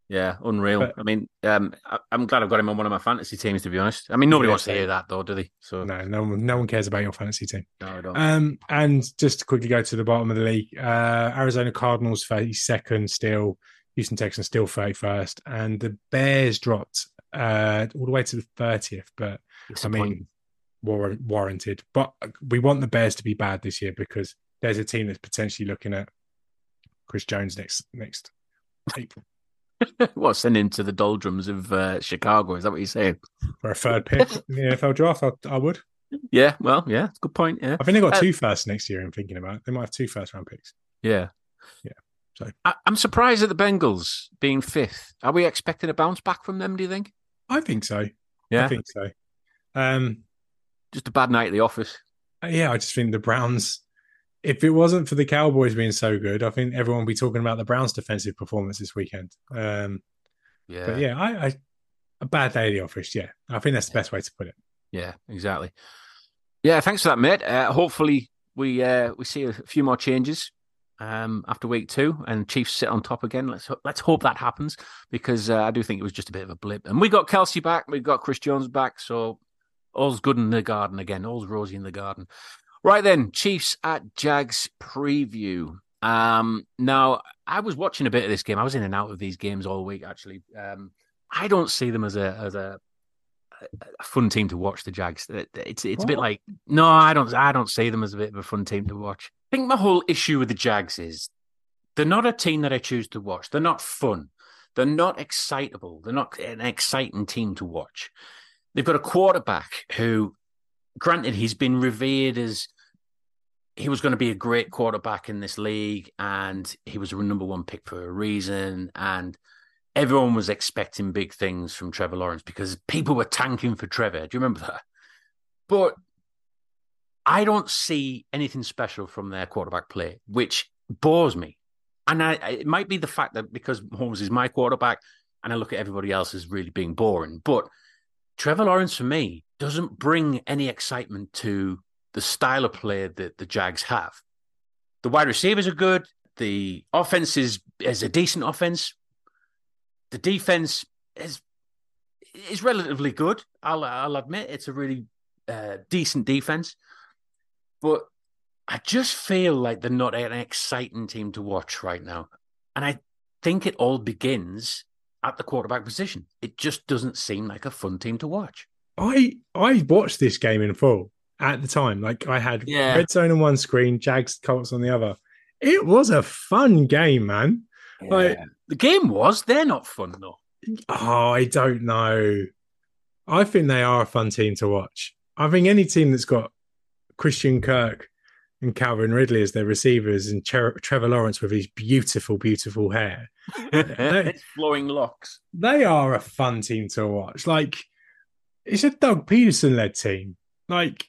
Yeah, unreal. But- I mean, um, I, I'm glad I've got him on one of my fantasy teams, to be honest. I mean, nobody Yeah, wants to hear that, though, do they? So, no, No, no one, no one cares about your fantasy team. I don't. Um, and just to quickly go to the bottom of the league, uh, Arizona Cardinals 32nd still, Houston Texans still 31st, and the Bears dropped uh, all the way to the 30th. But I mean, war- warranted. But we want the Bears to be bad this year because there's a team that's potentially looking at Chris Jones next next April what, send him to the doldrums of uh, Chicago? Is that what you're saying? for a third pick in the NFL draft. I, I would. Yeah, well, yeah, good point. Yeah, I think they got Uh, two firsts next year. I'm thinking about. They might have two first round picks. yeah, Yeah. So- I, I'm surprised at the Bengals being fifth. Are we expecting a bounce back from them? Do you think? I think so. Yeah, I think so. Um, just a bad night at the office. yeah, I just think the Browns. If it wasn't for the Cowboys being so good, I think everyone would be talking about the Browns' defensive performance this weekend. Um, Yeah, But yeah, I, I a bad day at the office. Yeah, I think that's the best way to put it. Yeah, exactly. Yeah, thanks for that, mate. Uh, hopefully, we uh, we see a few more changes um, after week two, and Chiefs sit on top again. Let's ho- let's hope that happens because uh, I do think it was just a bit of a blip. And we got Kelce back, we got Chris Jones back, so all's good in the garden again. All's rosy in the garden. Right then, Chiefs at Jags preview. Um, now I was watching a bit of this game. I was in and out of these games all week. Actually, um, I don't see them as a as a a fun team to watch. The Jags. It's it's a bit like no, I don't I don't see them as a bit of a fun team to watch. I think my whole issue with the Jags is They're not a team that I choose to watch. They're not fun. They're not excitable. They're not an exciting team to watch. They've got a quarterback who, granted, he's been revered as he was going to be a great quarterback in this league, and he was a number one pick for a reason. And everyone was expecting big things from Trevor Lawrence because people were tanking for Trevor. Do you remember that? But I don't see anything special from their quarterback play, which bores me. And I, it might be the fact that because Holmes is my quarterback, and I look at everybody else as really being boring. But Trevor Lawrence, for me, doesn't bring any excitement to the style of play that the Jags have. The wide receivers are good. The offense is, is a decent offense. The defense is is relatively good. I'll I'll admit it's a really uh, decent defense, but I just feel like they're not an exciting team to watch right now, and I think it all begins at the quarterback position. It just doesn't seem like a fun team to watch. I I watched this game in full at the time. Like I had Yeah. red zone on one screen, Jags Colts on the other. It was a fun game, man. Like The game was. They're not fun though. oh, I don't know. I think they are a fun team to watch. I think any team that's got Christian Kirk and Calvin Ridley as their receivers and Tre- Trevor Lawrence with his beautiful, beautiful hair, flowing locks. they are a fun team to watch. Like it's a Doug Pederson led team. Like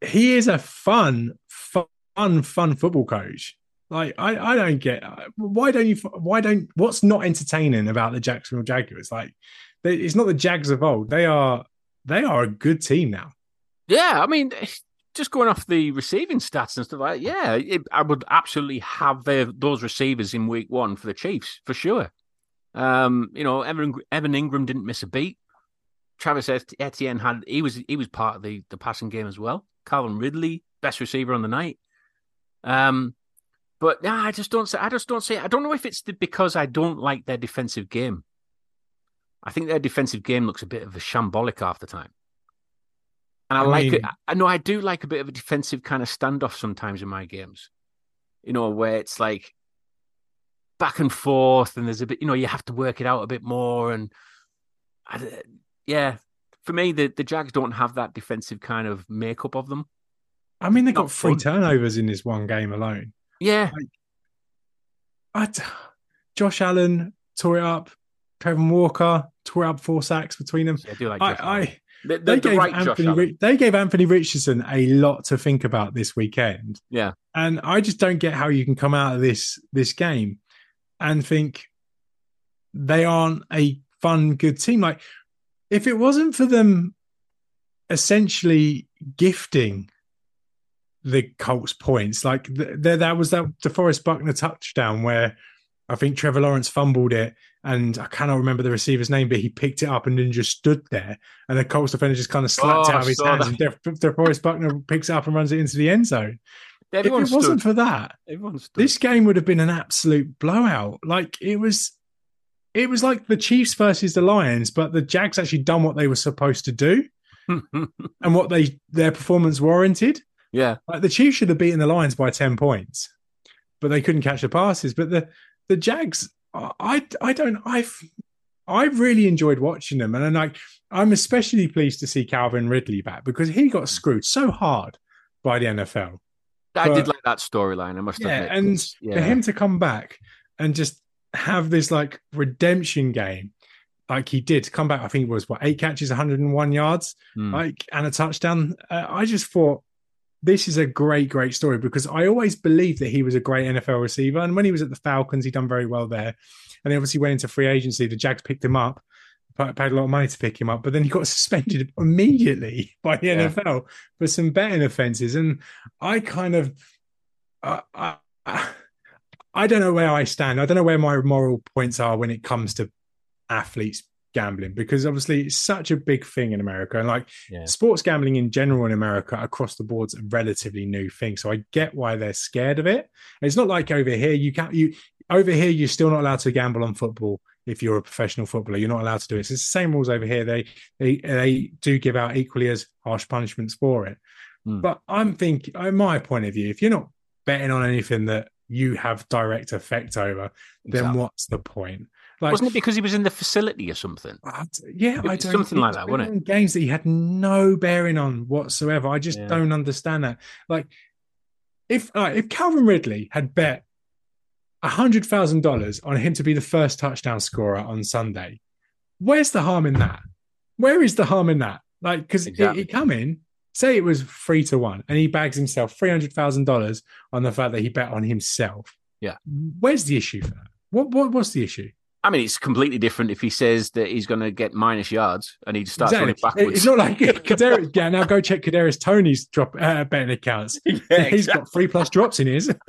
he is a fun, fun, fun football coach. Like I, I don't get why don't you why don't what's not entertaining about the Jacksonville Jaguars? Like they, it's not the Jags of old. They are they are a good team now. Yeah, I mean, just going off the receiving stats and stuff like yeah, it, I would absolutely have those receivers in week one for the Chiefs for sure. Um, you know, Evan, Evan Engram didn't miss a beat. Travis Etienne had he was he was part of the the passing game as well. Calvin Ridley, best receiver on the night. Um, but yeah, I just don't say. I just don't say. I don't know if it's the, because I don't like their defensive game. I think their defensive game looks a bit of a shambolic half the time. And I, I like mean- it. I know I do like a bit of a defensive kind of standoff sometimes in my games. You know, where it's like back and forth, and there's a bit. You know, you have to work it out a bit more. And I, yeah, for me, the the Jags don't have that defensive kind of makeup of them. I mean, they got three fun. turnovers in this one game alone. Yeah, I, Josh Allen tore it up. Kevin Walker tore up four sacks between them. I do like. I, I the, the, they the gave right Anthony. They gave Anthony Richardson a lot to think about this weekend. Yeah. And I just don't get how you can come out of this this game and think they aren't a fun, good team. Like if it wasn't for them essentially gifting the Colts points, like there that was that DeForest Buckner touchdown where I think Trevor Lawrence fumbled it, and I cannot remember the receiver's name, but he picked it up and then just stood there, and the Colts defender just kind of slapped Oh, it out of his hands, that. and De- DeForest Buckner picks it up and runs it into the end zone. Everyone if it wasn't for that, Everyone stood. this game would have been an absolute blowout. Like it was, it was like the Chiefs versus the Lions, but the Jags actually done what they were supposed to do and what they their performance warranted. yeah, Like the Chiefs should have beaten the Lions by ten points, but they couldn't catch the passes. But the the Jags, I I don't I've I really enjoyed watching them, and I'm like I'm especially pleased to see Calvin Ridley back because he got screwed so hard by the NFL. I did like that storyline. I must Yeah, admit. and yeah. for him to come back and just have this like redemption game, like he did come back. I think it was what eight catches, 101 yards, Hmm. like and a touchdown. Uh, I just thought this is a great, great story because I always believed that he was a great NFL receiver. And when he was at the Falcons, he done very well there. And he obviously went into free agency. The Jags picked him up, paid a lot of money to pick him up, but then he got suspended immediately by the Yeah. NFL for some betting offenses. And I kind of, I, I, I don't know where I stand. I don't know where my moral points are when it comes to athletes gambling because obviously it's such a big thing in America and like Yeah. sports gambling in general in America across the board's a relatively new thing. So I get why they're scared of it. It's not like over here you can't you over here you're still not allowed to gamble on football if you're a professional footballer. You're not allowed to do it. So it's the same rules over here. They they they do give out equally as harsh punishments for it. Hmm. But I'm thinking, in my point of view, if you're not betting on anything that you have direct effect over, then Exactly. what's the point? Like, Wasn't it because he was in the facility or something? I yeah, I don't something like that, wasn't it? Games that he had no bearing on whatsoever. I just Yeah. don't understand that. Like, if uh, if Calvin Ridley had bet hundred thousand dollars on him to be the first touchdown scorer on Sunday, where's the harm in that? Where is the harm in that? Like, because Exactly. it, come in, say it was three to one, and he bags himself three hundred thousand dollars on the fact that he bet on himself. Yeah. where's the issue for that? What what what's the issue? I mean, it's completely different if he says that he's going to get minus yards and he starts running backwards. It's not like Kadarius. Yeah, now go check Kadarius Toney's drop uh, betting accounts. yeah, He's exactly. got three plus drops in his.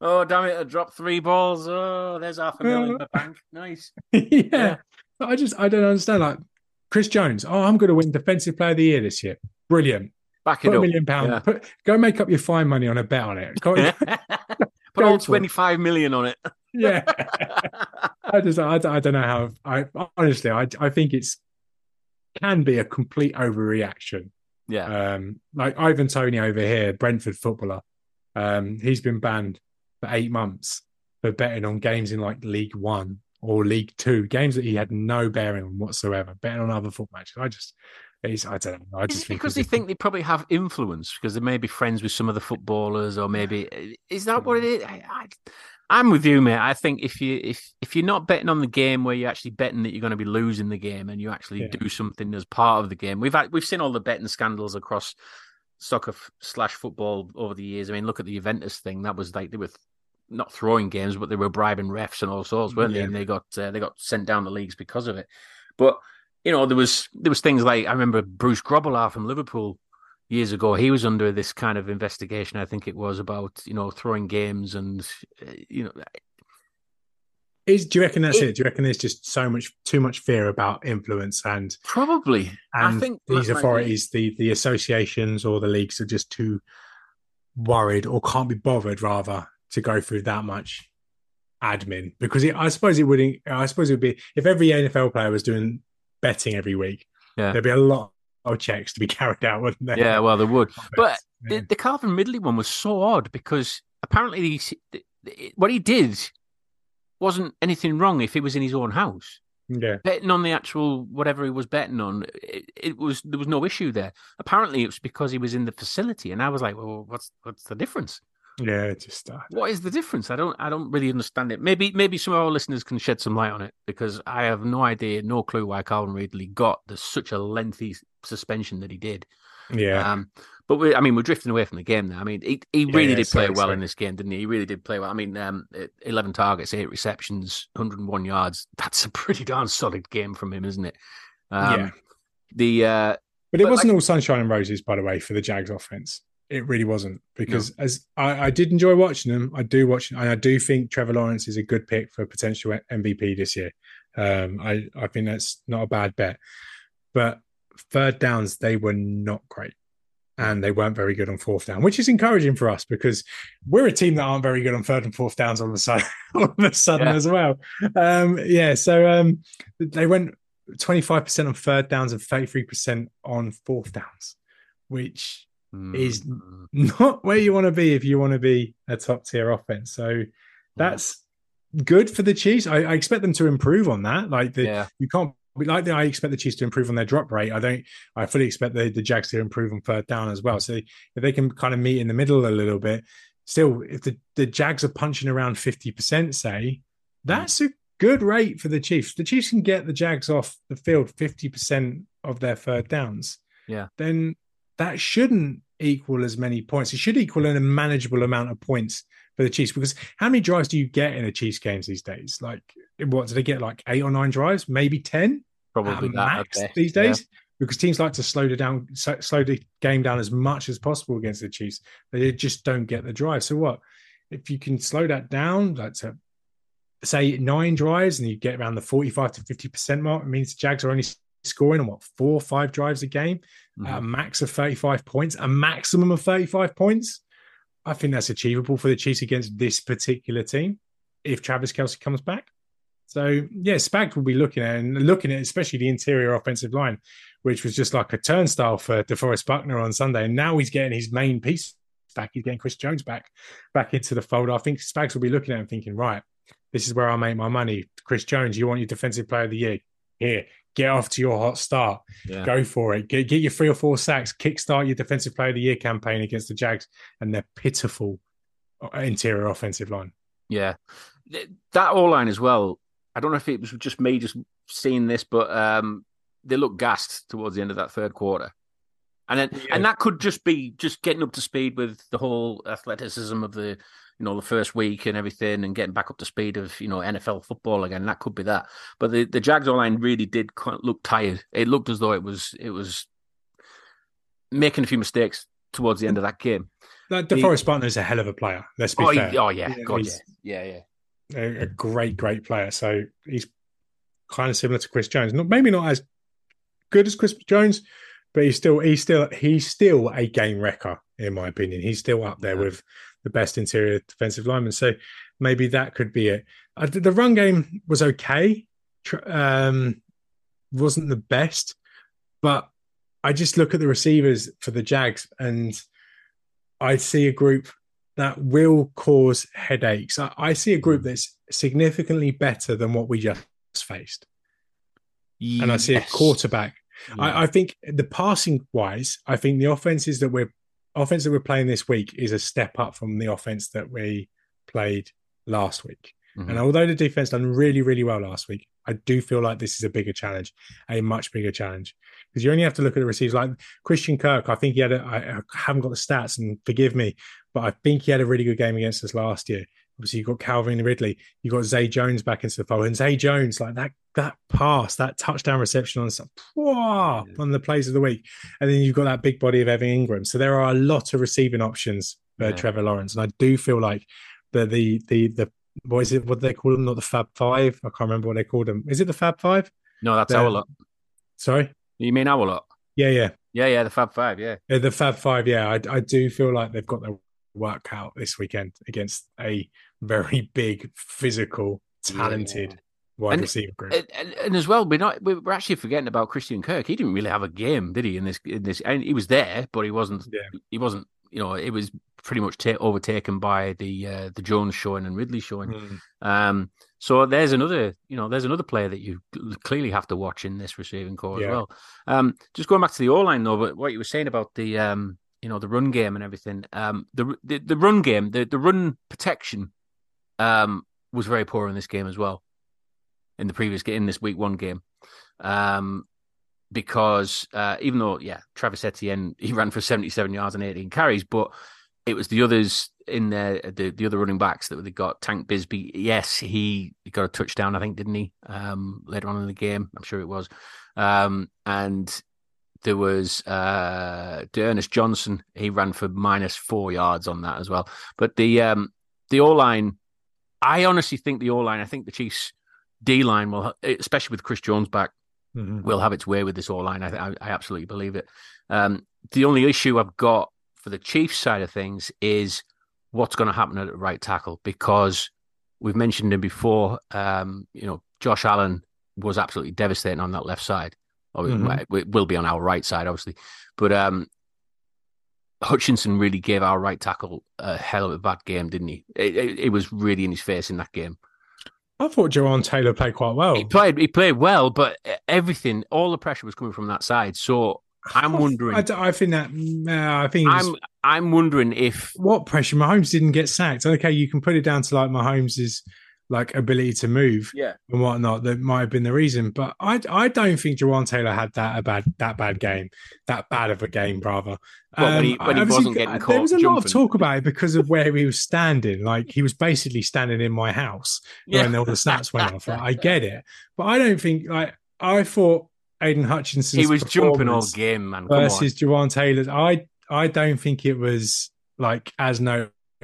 Oh, damn it! I dropped three balls. Oh, there's half a million in the bank. Nice. yeah. Yeah. But I just I don't understand. Like Chris Jones. Oh, I'm going to win Defensive Player of the Year this year. Brilliant. Back Put it a million pounds. Put, go make up your fine money on a bet on it. Go- Put all 25 million on it. Yeah. I just I, I don't know how. I honestly I I think it's can be a complete overreaction. yeah. Um, like Ivan Toney over here, Brentford footballer. Um, he's been banned for eight months for betting on games in like League One or League Two, games that he had no bearing on whatsoever. Betting on other football matches. I just, it's, I don't know. I just because they think they probably have influence because they may be friends with some of the footballers, or maybe is that what it is? I, I, I'm with you, mate. I think if you if if you're not betting on the game where you're actually betting that you're going to be losing the game, and you actually Yeah. do something as part of the game, we've had, we've seen all the betting scandals across soccer f- slash football over the years. I mean, look at the Juventus thing. That was like they were not throwing games, but they were bribing refs and all sorts, weren't they? And they got uh, they got sent down the leagues because of it. But you know, there was there was things like I remember Bruce Grobbelaar from Liverpool years ago. He was under this kind of investigation. I think it was about you know throwing games and uh, you know Is, do you reckon that's It- it, Do you reckon there's just so much, too much fear about influence and probably. and I think these that might be- authorities, the the associations or the leagues are just too worried or can't be bothered rather to go through that much admin because it, I suppose it would I suppose it would be if every NFL player was doing betting every week, Yeah. there'd be a lot Oh, checks to be carried out, wouldn't they? Yeah, well, they would. But Yeah. the, the Calvin Ridley one was so odd because apparently he, what he did wasn't anything wrong if he was in his own house. yeah, betting on the actual whatever he was betting on, it, it was there was no issue there. Apparently, it was because he was in the facility, and I was like, "Well, what's what's the difference? Yeah, just uh, What is the difference? I don't I don't really understand it. Maybe maybe some of our listeners can shed some light on it because I have no idea, no clue why Calvin Ridley got the, such a lengthy suspension that he did. yeah, Um, but we, I mean, we're drifting away from the game now. I mean, he, he really yeah, did play well in this game, didn't he? He really did play well. I mean, um, eleven targets, eight receptions, 101 yards. That's a pretty darn solid game from him, isn't it? Um, Yeah. The uh, But it But, wasn't all sunshine and roses, by the way, for the Jags offense. It really wasn't because as I, I did enjoy watching them, I do watch and I do think Trevor Lawrence is a good pick for potential MVP this year. Um, I I think that's not a bad bet, but third downs they were not great, and they weren't very good on fourth down, which is encouraging for us because we're a team that aren't very good on third and fourth downs all of a sudden, all of a sudden Yeah. as well. Um, yeah, so um, they went 25% on third downs and 33% on fourth downs, which Is- mm, not where you want to be if you want to be a top tier offense. So that's good for the Chiefs. I, I expect them to improve on that. Like the yeah, you can't be like the, I expect the Chiefs to improve on their drop rate. I don't. I fully expect the the Jags to improve on third down as well. So if they can kind of meet in the middle a little bit, still, if the the Jags are punching around fifty percent, say that's a good rate for the Chiefs. The Chiefs can get the Jags off the field fifty percent of their third downs. Yeah. then that shouldn't equal as many points. It should equal a manageable amount of points for the Chiefs because how many drives do you get in a Chiefs games these days? Like, what do they get? Like eight or nine drives, maybe ten probably that max best, these yeah. days. Because teams like to slow it down, slow the game down as much as possible against the Chiefs. They just don't get the drive. So what? If you can slow that down, like to say nine drives, and you get around the forty-five to fifty percent mark, it means the Jags are only scoring on what four or five drives a game Mhm. a max of 35 points, a maximum of 35 points. I think that's achievable for the Chiefs against this particular team if Travis Kelce comes back. So, yeah, Spags will be looking at and looking at especially the interior offensive line, which was just like a turnstile for DeForest Buckner on Sunday. And now he's getting his main piece back. He's getting Chris Jones back back into the fold. I think Spags will be looking at him thinking, right, this is where I make my money. Chris Jones, you want your defensive player of the year? Here, get off to your hot start. Yeah. Go for it. Get, get your three or four sacks. Kickstart your defensive player of the year campaign against the Jags and their pitiful uh, interior offensive line. Yeah, that all line as well. I don't know if it was just me just seeing this, but um, they looked gassed towards the end of that third quarter, and then Yeah. and that could just be just getting up to speed with the whole athleticism of the you know the first week and everything, and getting back up to speed of you know NFL football again. That could be that, but the the Jags line really did quite look tired. It looked as though it was it was making a few mistakes towards the end of that game. that The- DeForest Buckner is a hell of a player. Let's be Oh, fair. he- oh yeah, Yeah, God, yeah, yeah, yeah. a, a great, great player. So he's kind of similar to Chris Jones. Not maybe not as good as Chris Jones, but he's still he's still he's still a game wrecker in my opinion. He's still up there Yeah. with the best interior defensive lineman. So maybe that could be it. Uh, the run game was okay. Um, wasn't the best, but I just look at the receivers for the Jags and I see a group that will cause headaches. I, I see a group that's significantly better than what we just faced. And I see a quarterback. Yeah. I, I think the passing wise, I think the offenses that we're offense that we're playing this week is a step up from the offense that we played last week. Mhm. And although the defense done really, really well last week, I do feel like this is a bigger challenge, a much bigger challenge. Because you only have to look at the receivers like Christian Kirk. I think he had, a, I, I haven't got the stats and forgive me, but I think he had a really good game against us last year. Obviously, you've got Calvin Ridley, you've got Zay Jones back into the fold, and Zay Jones, like that, that pass, that touchdown reception on some, one of the plays of the week, and then you've got that big body of Evan Engram. So there are a lot of receiving options for Yeah. Trevor Lawrence, and I do feel like the the the the what is it? What do they call them? Not the Fab Five. I can't remember what they called them. Is it the Fab Five? No, that's the- our lot. Sorry. You mean our lot? Yeah, yeah, Yeah, yeah, the Fab Five. Yeah, Yeah, the Fab Five. Yeah, I, I do feel like they've got their work out this weekend against a very big, physical, talented wide And- receiver group. and, and, as well, we're not we- we're actually forgetting about Christian Kirk. He didn't really have a game, did he? In this, in this, and he was there, but he wasn't. Yeah. He wasn't. You know, it was pretty much ta- overtaken by the uh, the Jones showing and Ridley showing. Mm. Um, so there's another, you know, there's another player that you clearly have to watch in this receiving corps Yeah. as well. Um, just going back to the O line though, but what you were saying about the, um, you know, the run game and everything. Um, the the, the run game, the the run protection, um, was very poor in this game as well. In the previous game, in this week one game, um, because uh, even though yeah, Travis Etienne he ran for seventy seven yards and eighteen carries, but it was the others in there, the the other running backs that they got. Tank Bigsby, yes, he, he got a touchdown, I think, didn't he? Um, later on in the game, I'm sure it was. Um, and there was uh, Ernest Johnson. He ran for minus four yards on that as well. But the um, the O line, I honestly think the O line. I think the Chiefs D line will, especially with Chris Jones back, Mhm. will have its way with this O line. I, I I absolutely believe it. Um, the only issue I've got for the Chiefs side of things is what's going to happen at the right tackle because we've mentioned him before. Um, you know, Josh Allen was absolutely devastating on that left side. Or Mhm. it- will be on our right side, obviously, but um, Hutchinson really gave our right tackle a hell of a bad game, didn't he? It, it, it was really in his face in that game. I thought Jawaan Taylor played quite well. He played, he played well, but everything, all the pressure was coming from that side. So I'm wondering, I think that. Uh, I think was- I'm, I'm wondering if what pressure Mahomes didn't get sacked. Okay, you can put it down to like Mahomes's like ability to move yeah, and whatnot. That might have been the reason, but I I don't think Jawaan Taylor had that a bad that bad game, that bad of a game, rather. Well, when he- um, when he wasn't getting caught, there was a lot of talk about it because of where he was standing. Like he was basically standing in my house when all the snaps went off. Like, I get it, but I don't think like I thought Aidan Hutchinson. he was jumping all game, man. Come versus Jawaan Taylor. I I don't think it was like as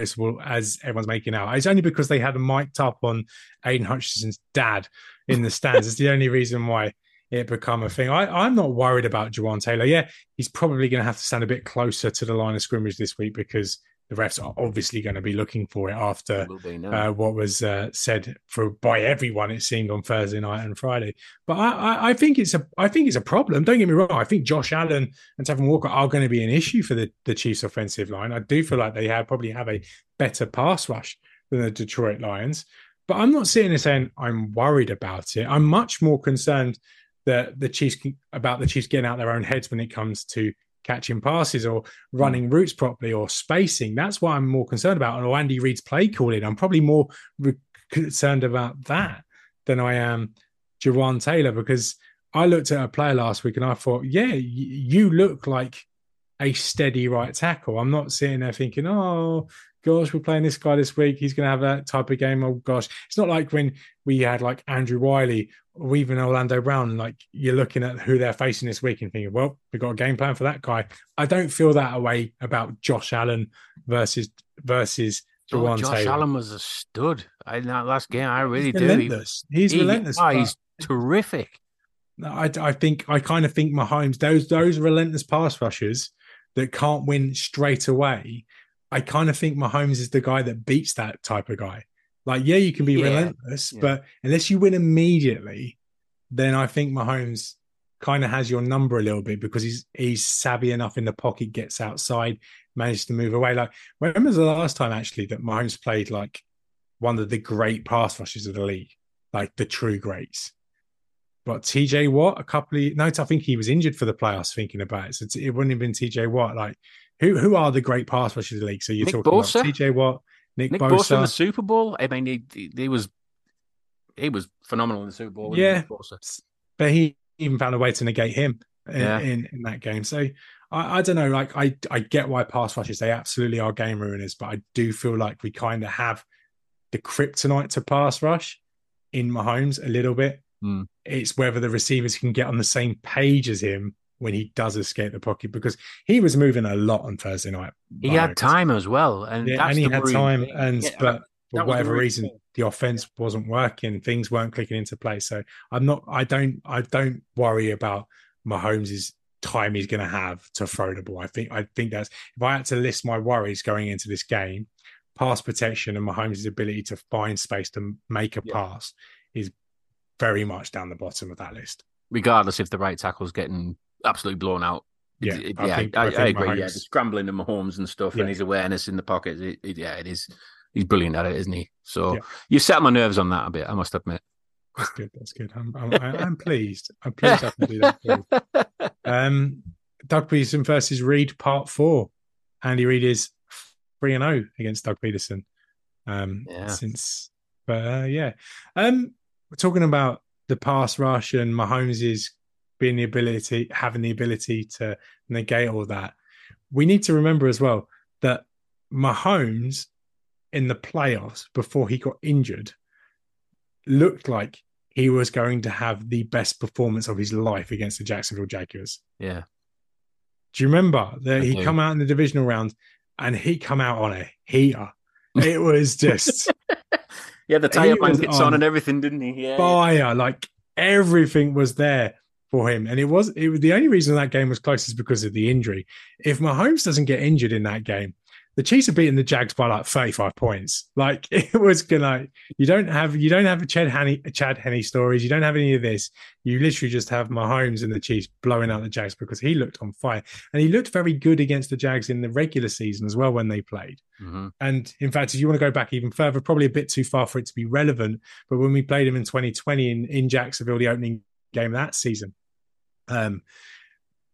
as everyone's making out. It's only because they had a mic'd up on Aidan Hutchinson's dad in the stands. it's the only reason why it become a thing. I, I'm not worried about Jawaan Taylor. Yeah, he's probably going to have to stand a bit closer to the line of scrimmage this week because the refs are obviously going to be looking for it after uh, what was uh, said for by everyone. It seemed on Thursday night and Friday. But I, I, I think it's a I think it's a problem. Don't get me wrong. I think Josh Allen and Travon Walker are going to be an issue for the, the Chiefs offensive line. I do feel like they have probably have a better pass rush than the Detroit Lions. But I'm not sitting there saying I'm worried about it. I'm much more concerned that the Chiefs can- about the Chiefs getting out their own heads when it comes to catching passes or hmm. running routes properly or spacing. That's what I'm more concerned about. Or oh, Andy Reid's play calling. I'm probably more re- concerned about that than I am Jawaan Taylor because I looked at a player last week and I thought, yeah, y- you look like a steady right tackle. I'm not sitting there thinking, oh gosh, we're playing this guy this week. He's going to have that type of game. Oh gosh, it's not like when we had like Andrew Wylie or even Orlando Brown. Like you're looking at who they're facing this week and thinking, well, we've got a game plan for that guy. I don't feel that way about Josh Allen versus versus Oh, Josh Taylor. Allen was a stud in that last game. I really he's do. Relentless. He's he- relentless. oh, he's terrific. I, I think I kind of think Mahomes those those relentless pass rushers that can't win straight away. I kind of think Mahomes is the guy that beats that type of guy. Like, yeah, you can be Yeah. relentless, Yeah. but unless you win immediately, then I think Mahomes kind of has your number a little bit because he's he's savvy enough in the pocket, gets outside, manages to move away. Like, when was the last time actually that Mahomes played like one of the great pass rushers of the league, like the true greats? But TJ Watt, a couple of no, I think he was injured for the playoffs. Thinking about it, so it wouldn't have been TJ Watt. Like, who who are the great pass rushers of the league? So you're Nick talking Bosa? about TJ Watt, Nick, Nick Bosa in the Super Bowl. I mean, he, he, he was he was phenomenal in the Super Bowl. Yeah. Bosa? but he even found a way to negate him in, Yeah. in, in that game. So I, I don't know. Like I I get why pass rushes they absolutely are game ruiners, but I do feel like we kind of have the kryptonite to pass rush in Mahomes a little bit. Hmm. It's whether the receivers can get on the same page as him when he does escape the pocket because he was moving a lot on Thursday night. He had time as well, and Yeah, and he had time, thing. and Yeah, but for whatever reason, thing. the offense wasn't working. Things weren't clicking into place. So I'm not. I don't. I don't worry about Mahomes' time he's going to have to throw the ball. I think. I think that's if I had to list my worries going into this game, pass protection and Mahomes' ability to find space to make a Yeah. pass is very much down the bottom of that list. regardless if the right tackle's getting absolutely blown out. Yeah, It- it- I yeah, think- I, I I agree. Yeah, Mahomes- the scrambling to Mahomes and stuff, Yeah. and his awareness in the pocket. It, yeah, it is. He's brilliant at it, isn't he? So Yeah. you set my nerves on that a bit. I must admit. That's good. That's good. I'm. I'm, I'm pleased. I'm pleased I can do that. Um, Doug Pederson versus Reid, part four. Andy Reid is three and zero against Doug Pederson. Um, Yeah. since, but uh, yeah, um, we're talking about the pass rush and Mahomes is being the ability, having the ability to negate all that. We need to remember as well that Mahomes in the playoffs before he got injured looked like he was going to have the best performance of his life against the Jacksonville Jaguars. yeah, Do you remember that he come out in the divisional round and he come out on a heater? It was just yeah. The tire blankets on on and everything, didn't he? Yeah, fire. Like everything was there for him. And it was it was the only reason that game was close is because of the injury. If Mahomes doesn't get injured in that game, the Chiefs are beating the Jags by like 35 points. Like it was gonna you don't have you don't have a Chad Henne Chad Henne stories, you don't have any of this. You literally just have Mahomes and the Chiefs blowing out the Jags because he looked on fire. And he looked very good against the Jags in the regular season as well when they played. Mhm. And in fact, if you want to go back even further, probably a bit too far for it to be relevant. But when we played him in 2020 in, in Jacksonville, the opening game of that season, um,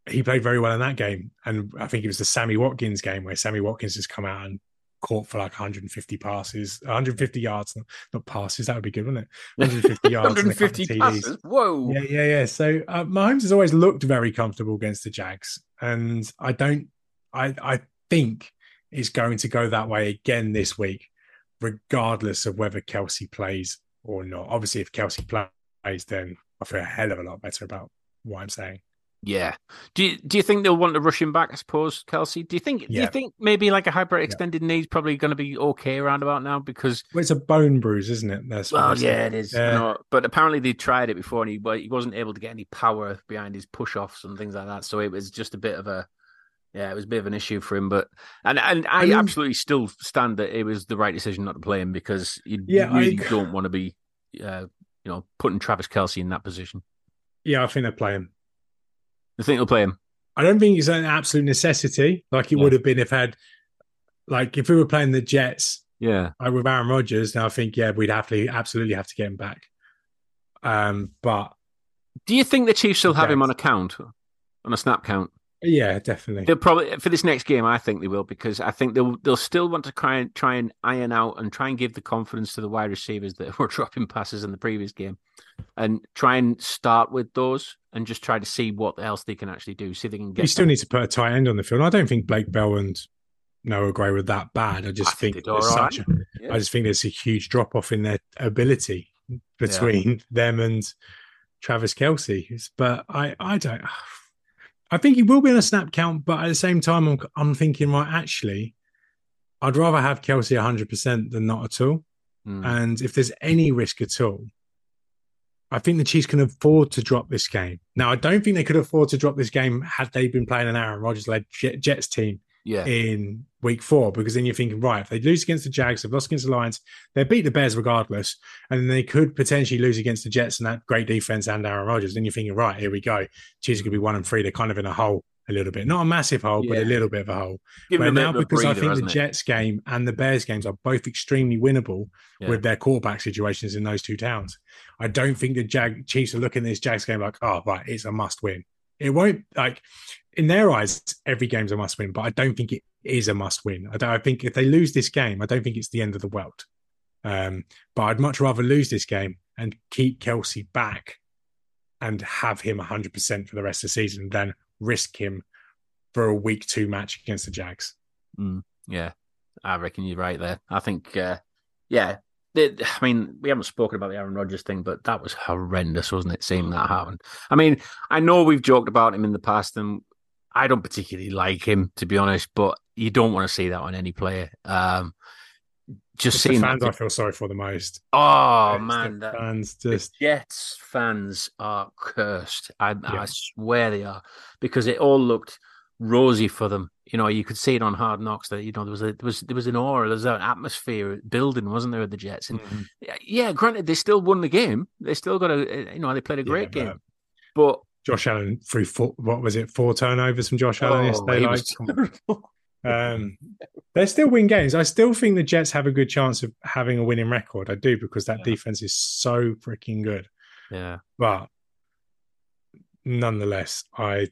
he played very well in that game. And I think it was the Sammy Watkins game where Sammy Watkins has come out and caught for like 150 passes, 150 yards, not, passes. That would be good, wouldn't it? 150 yards, and a couple 150 of TDs. passes. Whoa. Yeah, yeah, yeah. So uh, Mahomes has always looked very comfortable against the Jags, and I don't, I, I think it's going to go that way again this week, regardless of whether Kelce plays or not. Obviously, if Kelce plays, then I feel a hell of a lot better about what I'm saying. Yeah. Do you do you think they'll want to rush him back? I suppose, Kelce. Do you think? Do you think maybe like a hyper hyperextended knee is probably going to be okay around about now? Because Well, it's a bone bruise, isn't it? That's well, yeah, it is. Yeah. know. But apparently they tried it before, and he he wasn't able to get any power behind his push offs and things like that. So it was just a bit of a Yeah, it was a bit of an issue for him, but and and I, I mean- absolutely still stand that it was the right decision not to play him because you Yeah, I- really don't want to be, uh, you know, putting Travis Kelce in that position. Yeah, I think they'll play him. I think they'll play him. I don't think it's an absolute necessity, like it Yeah. would have been if had, like, if we were playing the Jets Yeah, like with Aaron Rodgers. Now I think yeah, we'd have to absolutely have to get him back. Um, but Do you think the Chiefs still have him on a count, on a snap count? Yeah, definitely. They'll probably for this next game. I think they will because I think they'll they'll still want to try and try and iron out and try and give the confidence to the wide receivers that were dropping passes in the previous game, and try and start with those and just try to see what else they can actually do. See if they can get. You still need to put a tight end on the field. I don't think Blake Bell and Noah Gray were that bad. I just I think think, there's all right. such. A, Yeah. I just think there's a huge drop off in their ability between them and Travis Kelce. But I, I don't. I think he will be on a snap count, but at the same time, I'm, I'm thinking, right, actually, I'd rather have Kelce 100% than not at all. Mm. And if there's any risk at all, I think the Chiefs can afford to drop this game. Now, I don't think they could afford to drop this game had they been playing an Aaron Rodgers led Jets team yeah, in week four, because then you're thinking, right, if they lose against the Jags, they've lost against the Lions, they beat the Bears regardless, and then they could potentially lose against the Jets and that great defense and Aaron Rodgers. Then you're thinking, right, here we go. Chiefs could be one and three. They're kind of in a hole a little bit, not a massive hole, but a little bit of a hole. Give But now, bit of a because I think the it? Jets game and the Bears games are both extremely winnable Yeah. with their quarterback situations in those two towns. I don't think the Jag Chiefs are looking at this Jags game like, oh, right, it's a must win. It won't like in their eyes, every game's a must win, but I don't think it is a must win. I, I think if they lose this game, I don't think it's the end of the world. Um, but I'd much rather lose this game and keep Kelce back and have him 100% for the rest of the season than risk him for a week two match against the Jags. Mm, yeah, I reckon you're right there. I think, uh, yeah. I mean, we haven't spoken about the Aaron Rodgers thing, but that was horrendous, wasn't it? Seeing that happen. I mean, I know we've joked about him in the past, and I don't particularly like him, to be honest. But you don't want to see that on any player. Um, just It's seeing fans that. I feel sorry for the most. Oh It's the man, that, fans the just Jets fans are cursed. I, Yeah. I swear they are because it all looked rosy for them. You know, you could see it on Hard Knocks that you know there was a there was there was an aura, there was an atmosphere building, wasn't there, at the Jets? And Mhm. yeah, yeah, granted, they still won the game. They still got a you know they played a great Yeah, game, but Josh Allen threw four, what was it, four turnovers from Josh Allen oh, yesterday? Like, was come on. terrible. um, they still win games. I still think the Jets have a good chance of having a winning record. I do because that Yeah. defense is so freaking good. yeah, But nonetheless, I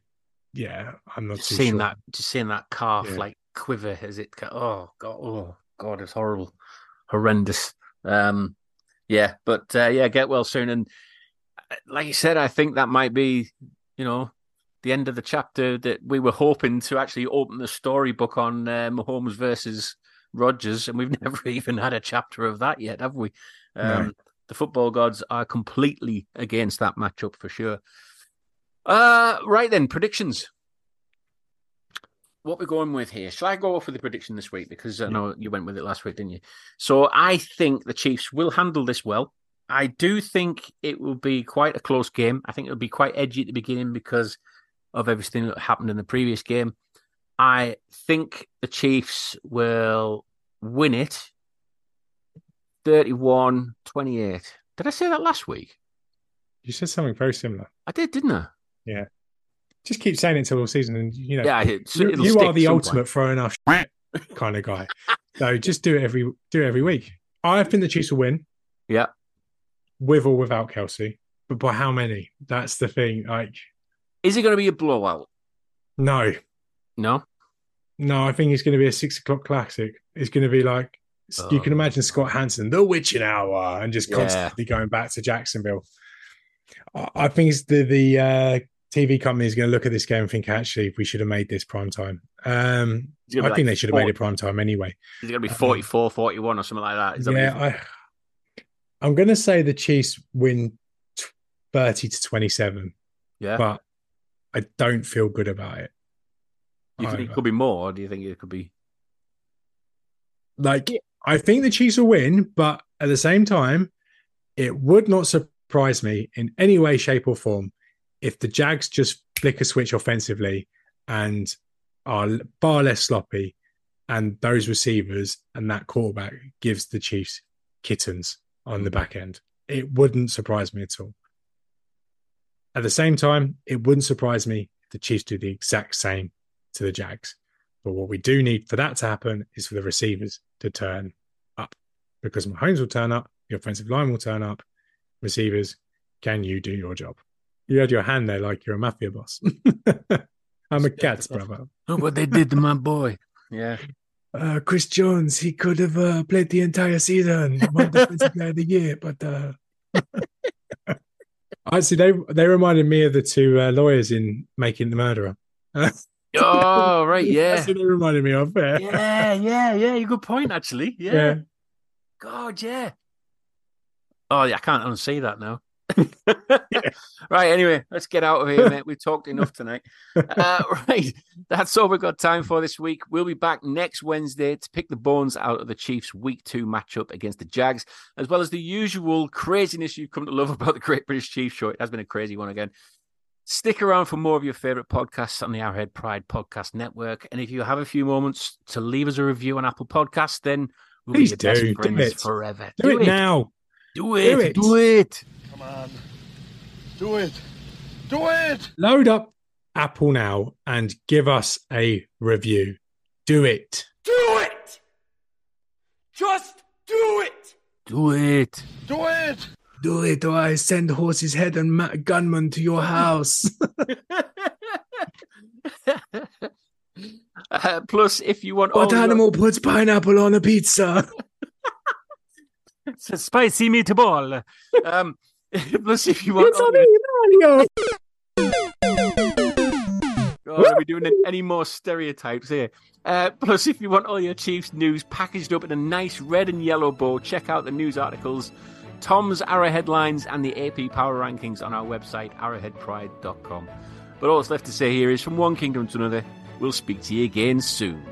yeah, I'm not just too seeing sure. that, just seeing that calf Yeah. like quiver as it. Oh god, oh god, it's horrible, horrendous. Um, yeah, but uh, yeah, get well soon. And uh, like you said, I think that might be, you know, the end of the chapter that we were hoping to actually open the storybook on uh, Mahomes versus Rodgers, and we've never even had a chapter of that yet, have we? Um, No. The football gods are completely against that matchup for sure. Uh, right then, predictions. What we're going with here? Shall I go off with the prediction this week? Because I know you went with it last week, didn't you? So I think the Chiefs will handle this well. I do think it will be quite a close game. I think it'll be quite edgy at the beginning because of everything that happened in the previous game. I think the Chiefs will win it 31 28. Did I say that last week? You said something very similar. I did, didn't I? Yeah. Just keep saying it until all season, and you know, Yeah, it, you, you are the ultimate throwing throw enough kind of guy. So just do it every do it every week. I think the Chiefs will win. Yeah. with or without Kelce, but by how many? That's the thing. Like, Is it going to be a blowout? no, No. no, I think it's going to be a six o'clock classic. It's going to be like you can Oh. imagine Scott Hansen, the witching hour, and just Yeah. constantly going back to Jacksonville. I think it's the the uh, TV company is going to look at this game and think, actually, we should have made this prime time. Um, I be think like they should have made it prime time anyway. Is it going to be Um, 44 41 or something like that? Is that yeah, think? I, I'm going to say the Chiefs win 30 to 27, yeah. but I don't feel good about it. You think it could be more, or do you think it could be? Like, I think the Chiefs will win, but at the same time, it would not surprise me in any way, shape, or form if the Jags just flick a switch offensively and are far less sloppy, and those receivers and that quarterback gives the Chiefs kittens on the mm. back end. It wouldn't surprise me at all. At the same time, it wouldn't surprise me if the Chiefs do the exact same to the Jags. But what we do need for that to happen is for the receivers to turn up because Mahomes will turn up, the offensive line will turn up. Receivers, can you do your job? You had your hand there like you're a mafia boss. I'm a Katz brother. Oh, what they did to my boy. Yeah. Uh, Chris Jones, he could have uh, played the entire season, won defensive player of the year, but uh... actually, they they reminded me of the two uh, lawyers in Making the Murderer. Oh, right. Yeah. That's what they reminded me of. Yeah. Yeah. Yeah. Yeah. Good point, actually. Yeah. Yeah. God, yeah. Oh, yeah, I can't unsee that now. Right. Anyway, let's get out of here, mate. We've talked enough tonight. Uh, right. That's all we've got time for this week. We'll be back next Wednesday to pick the bones out of the Chiefs' week two matchup against the Jags, as well as the usual craziness you've come to love about the Great British Chiefs show. It has been a crazy one again. Stick around for more of your favorite podcasts on the Arrowhead Pride Podcast Network. And if you have a few moments to leave us a review on Apple Podcasts, then we'll Please be your best do. Do friends it. forever. Do, it, now. Do it. Do it. Do it. Come on. Do it. Do it. Load up Apple now and give us a review. Do it. Do it! Just do it! Do it. Do it. Do it, or I send horse's head and ma- gunman to your house. Uh, plus, if you want all what your- animal puts pineapple on a pizza? It's a spicy meatball. Um, plus, if you want, It's on are we doing any more stereotypes here? Uh, plus, if you want all your Chiefs news packaged up in a nice red and yellow bow, check out the news articles, Tom's Arrowheadlines, and the AP Power Rankings on our website, arrowheadpride.com. But all that's left to say here is from one kingdom to another, we'll speak to you again soon.